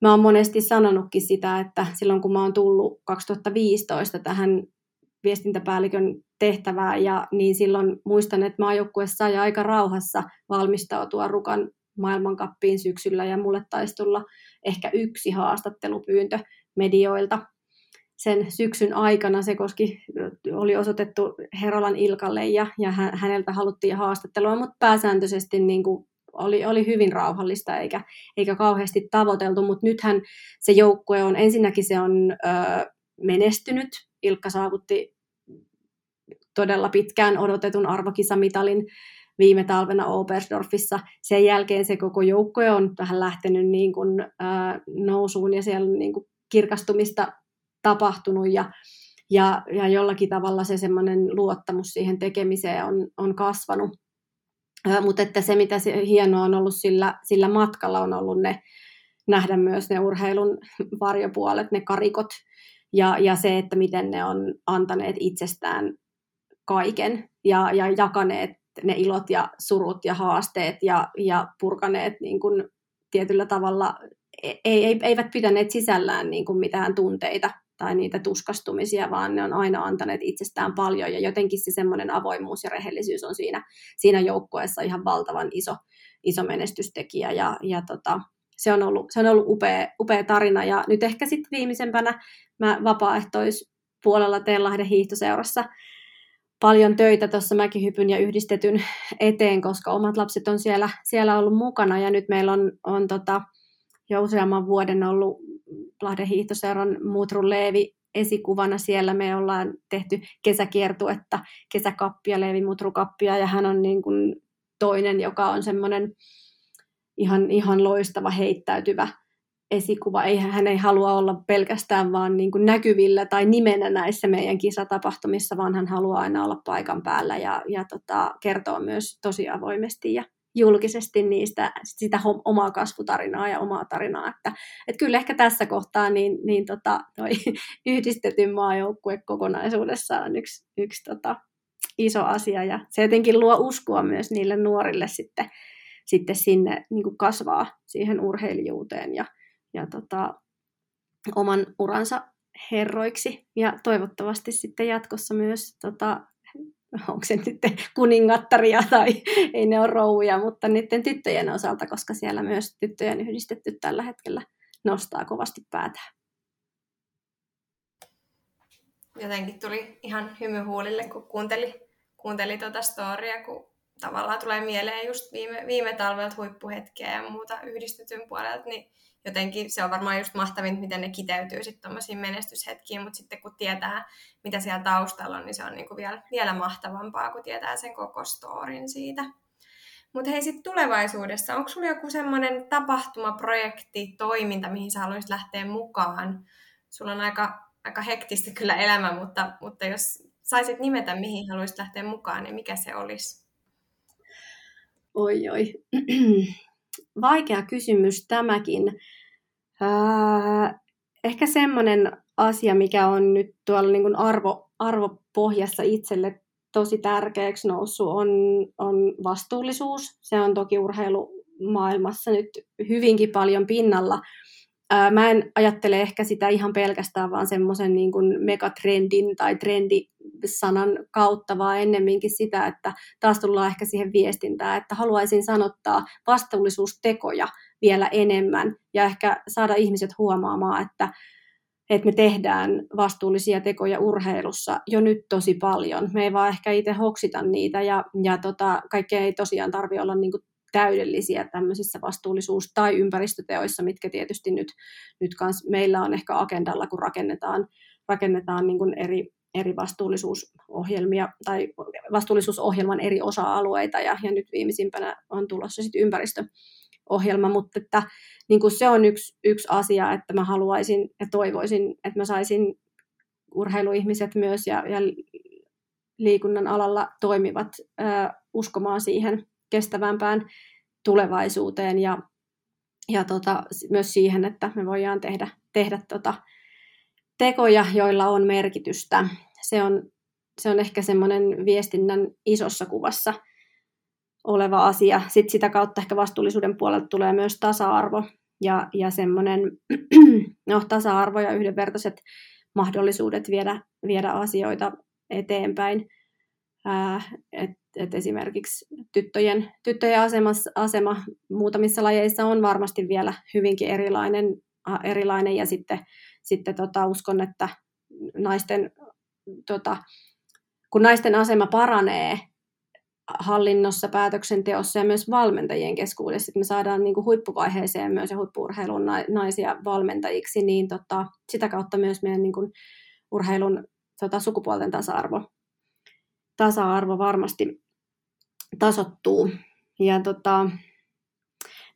Mä oon monesti sanonutkin sitä, että silloin kun mä oon tullut 2015 tähän viestintäpäällikön tehtävää, ja niin silloin muistan, että maajoukkue sai aika rauhassa valmistautua Rukan maailmankappiin syksyllä, ja mulle taisi tulla ehkä yksi haastattelupyyntö medioilta. Sen syksyn aikana se koski, oli osoitettu Herolan Ilkalle ja, ja häneltä haluttiin haastattelua, mutta pääsääntöisesti niin kuin oli, oli hyvin rauhallista eikä, eikä kauheasti tavoiteltu, mutta nythän se joukkue on, ensinnäkin se on ö, menestynyt, Ilkka saavutti todella pitkään odotetun arvokisamitalin viime talvena Obersdorfissa. Sen jälkeen se koko joukkue on vähän lähtenyt niin kuin, ää, nousuun ja siellä on niin kuin kirkastumista tapahtunut ja, ja, ja jollakin tavalla se semmoinen luottamus siihen tekemiseen on, on kasvanut. Mutta että se, mitä se hienoa on ollut sillä, sillä matkalla, on ollut ne nähdä myös ne urheilun varjopuolet, ne karikot, ja, ja se, että miten ne on antaneet itsestään kaiken ja, ja jakaneet ne ilot ja surut ja haasteet ja, ja purkaneet niin kuin tietyllä tavalla, ei, ei, eivät pitäneet sisällään niin kuin mitään tunteita tai niitä tuskastumisia, vaan ne on aina antaneet itsestään paljon. Ja jotenkin se semmoinen avoimuus ja rehellisyys on siinä, siinä joukkueessa ihan valtavan iso, iso menestystekijä. Ja, ja tota, se on ollut, se on ollut upea, upea tarina. Ja nyt ehkä sitten viimeisempänä mä vapaaehtoispuolella teen Lahden hiihtoseurassa paljon töitä tuossa mäkihypyn ja yhdistetyn eteen, koska omat lapset on siellä, siellä ollut mukana ja nyt meillä on, on tota, jo useamman vuoden ollut Lahden hiihtoseuran Muutrun Leevi esikuvana siellä. Me ollaan tehty kesäkiertuetta, kesäkappia, Leevi Mutrukappia ja hän on niin kuin toinen, joka on semmoinen ihan, ihan loistava heittäytyvä esikuva. Ei, hän ei halua olla pelkästään vaan niin kuin näkyvillä tai nimenä näissä meidän kisatapahtumissa, vaan hän haluaa aina olla paikan päällä ja, ja tota, kertoa myös tosi avoimesti ja julkisesti niistä sitä omaa kasvutarinaa ja omaa tarinaa. Että, et kyllä ehkä tässä kohtaa niin, niin tota, toi yhdistetyn maajoukkue kokonaisuudessaan on yksi, yksi tota, iso asia ja se jotenkin luo uskoa myös niille nuorille sitten, sitten sinne niin kasvaa siihen urheilijuuteen ja, ja tota, oman uransa herroiksi. Ja toivottavasti sitten jatkossa myös, tota, onko se nyt kuningattaria tai ei ne ole rouja, mutta niiden tyttöjen osalta, koska siellä myös tyttöjen yhdistetty tällä hetkellä nostaa kovasti päätään. jotenkin tuli ihan hymyhuulille, kun kuunteli, kuunteli tuota storya, kun tavallaan tulee mieleen just viime, viime talvelta huippuhetkeä ja muuta yhdistetyn puolelta, niin jotenkin se on varmaan just mahtavin, miten ne kiteytyy sitten tuommoisiin menestyshetkiin, mutta sitten kun tietää, mitä siellä taustalla on, niin se on niinku vielä, vielä mahtavampaa, kun tietää sen koko storin siitä. Mutta hei, sitten tulevaisuudessa, onko sulla joku semmoinen tapahtuma, projekti, toiminta, mihin sä haluaisit lähteä mukaan? Sulla on aika, aika hektistä kyllä elämä, mutta, mutta jos saisit nimetä, mihin haluaisit lähteä mukaan, niin mikä se olisi? Oi, oi. Vaikea kysymys tämäkin. Ehkä semmoinen asia, mikä on nyt tuolla niin kuin arvo, arvopohjassa itselle tosi tärkeäksi noussut, on, on vastuullisuus. Se on toki urheilumaailmassa nyt hyvinkin paljon pinnalla. Mä en ajattele ehkä sitä ihan pelkästään vaan semmoisen niin megatrendin tai trendisanan kautta, vaan ennemminkin sitä, että taas tullaan ehkä siihen viestintään, että haluaisin sanottaa vastuullisuustekoja vielä enemmän ja ehkä saada ihmiset huomaamaan, että että me tehdään vastuullisia tekoja urheilussa jo nyt tosi paljon. Me ei vaan ehkä itse hoksita niitä ja, ja tota, kaikkea ei tosiaan tarvi olla niin kuin täydellisiä tämmöisissä vastuullisuus- tai ympäristöteoissa, mitkä tietysti nyt, nyt kans meillä on ehkä agendalla, kun rakennetaan, rakennetaan niin kuin eri, eri vastuullisuusohjelmia tai vastuullisuusohjelman eri osa-alueita ja, ja nyt viimeisimpänä on tulossa sitten ympäristöohjelma, mutta että niin kuin se on yksi, yksi asia, että mä haluaisin ja toivoisin, että mä saisin urheiluihmiset myös ja, ja liikunnan alalla toimivat ö, uskomaan siihen kestävämpään tulevaisuuteen ja, ja tota, myös siihen, että me voidaan tehdä, tehdä tota, tekoja, joilla on merkitystä. Se on, se on ehkä semmoinen viestinnän isossa kuvassa oleva asia. Sitten sitä kautta ehkä vastuullisuuden puolelta tulee myös tasa-arvo ja, ja semmoinen no, tasa-arvo ja yhdenvertaiset mahdollisuudet viedä, viedä asioita eteenpäin. Ää, et, et esimerkiksi tyttöjen, tyttöjen asemas, asema muutamissa lajeissa on varmasti vielä hyvinkin erilainen, erilainen ja sitten, sitten tota, uskon, että naisten, tota, kun naisten asema paranee, hallinnossa, päätöksenteossa ja myös valmentajien keskuudessa, että me saadaan niin kuin huippuvaiheeseen myös ja huippuurheilun naisia valmentajiksi, niin tota, sitä kautta myös meidän niin kuin urheilun tota, sukupuolten tasa-arvo, tasa-arvo varmasti tasottuu. Ja tota,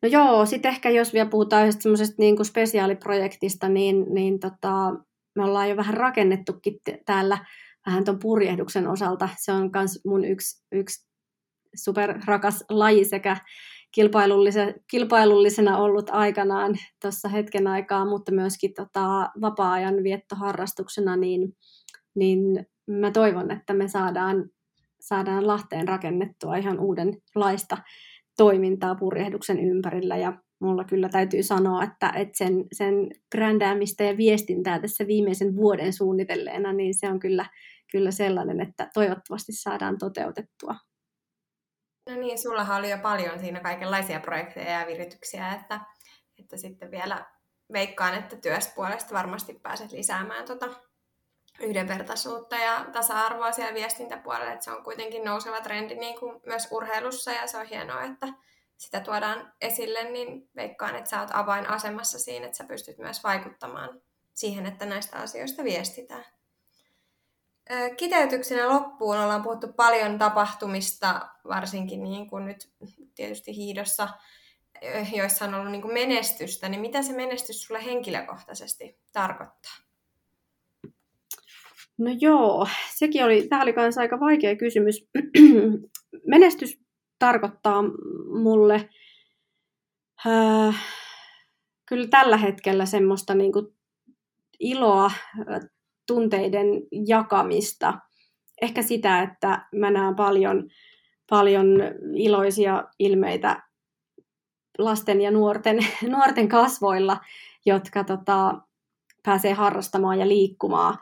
no joo, sitten ehkä jos vielä puhutaan semmoisesta niin kuin spesiaaliprojektista, niin, niin tota, me ollaan jo vähän rakennettukin täällä vähän tuon purjehduksen osalta. Se on myös mun yksi, yksi superrakas laji sekä kilpailullisena ollut aikanaan tuossa hetken aikaa, mutta myöskin tota, vapaa-ajan viettoharrastuksena, niin, niin mä toivon, että me saadaan, saadaan Lahteen rakennettua ihan uudenlaista toimintaa purjehduksen ympärillä ja mulla kyllä täytyy sanoa, että, että sen, sen brändäämistä ja viestintää tässä viimeisen vuoden suunnitelleena, niin se on kyllä, kyllä sellainen, että toivottavasti saadaan toteutettua. No niin, sullahan oli jo paljon siinä kaikenlaisia projekteja ja virityksiä, että, että sitten vielä veikkaan, että työspuolesta varmasti pääset lisäämään tota yhdenvertaisuutta ja tasa-arvoa siellä viestintäpuolella, että se on kuitenkin nouseva trendi niin kuin myös urheilussa ja se on hienoa, että sitä tuodaan esille, niin veikkaan, että sä oot avainasemassa siinä, että sä pystyt myös vaikuttamaan siihen, että näistä asioista viestitään. Kiteytyksenä loppuun ollaan puhuttu paljon tapahtumista, varsinkin niin kuin nyt tietysti hiidossa, joissa on ollut niin kuin menestystä, niin mitä se menestys sulle henkilökohtaisesti tarkoittaa? No joo, sekin oli, tämä oli myös aika vaikea kysymys. Menestys tarkoittaa mulle äh, kyllä tällä hetkellä semmoista niin kuin iloa, tunteiden jakamista. Ehkä sitä, että mä näen paljon, paljon iloisia ilmeitä lasten ja nuorten, nuorten kasvoilla, jotka tota, pääsee harrastamaan ja liikkumaan.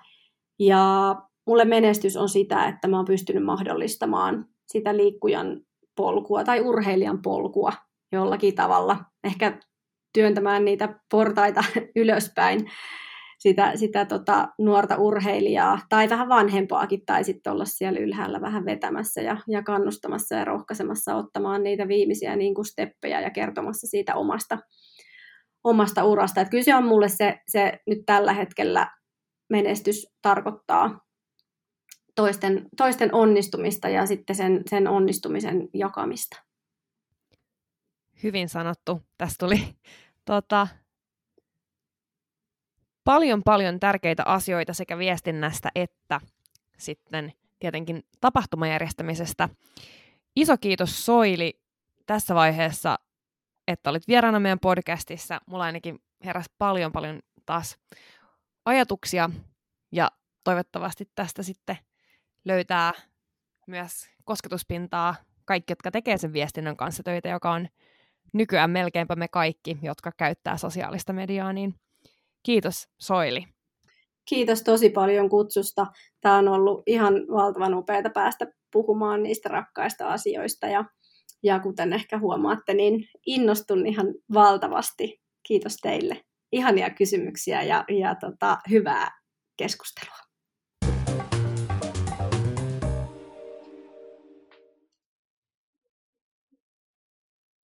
Ja mulle menestys on sitä, että mä oon pystynyt mahdollistamaan sitä liikkujan polkua tai urheilijan polkua jollakin tavalla. Ehkä työntämään niitä portaita ylöspäin sitä, sitä tota, nuorta urheilijaa tai vähän vanhempaakin tai sitten olla siellä ylhäällä vähän vetämässä ja, ja kannustamassa ja rohkaisemassa ottamaan niitä viimeisiä niin kuin steppejä ja kertomassa siitä omasta, omasta urasta. Et kyllä se on mulle se, se nyt tällä hetkellä menestys tarkoittaa toisten, toisten onnistumista ja sitten sen, sen onnistumisen jakamista. Hyvin sanottu. Tässä tuli tota, paljon paljon tärkeitä asioita sekä viestinnästä että sitten tietenkin tapahtumajärjestämisestä. Iso kiitos Soili tässä vaiheessa, että olit vieraana meidän podcastissa. Mulla ainakin heräsi paljon paljon taas ajatuksia ja toivottavasti tästä sitten löytää myös kosketuspintaa kaikki, jotka tekee sen viestinnän kanssa töitä, joka on nykyään melkeinpä me kaikki, jotka käyttää sosiaalista mediaa, niin kiitos Soili. Kiitos tosi paljon kutsusta. Tämä on ollut ihan valtavan upeaa päästä puhumaan niistä rakkaista asioista ja, ja kuten ehkä huomaatte, niin innostun ihan valtavasti. Kiitos teille. Ihania kysymyksiä ja, ja tota, hyvää keskustelua.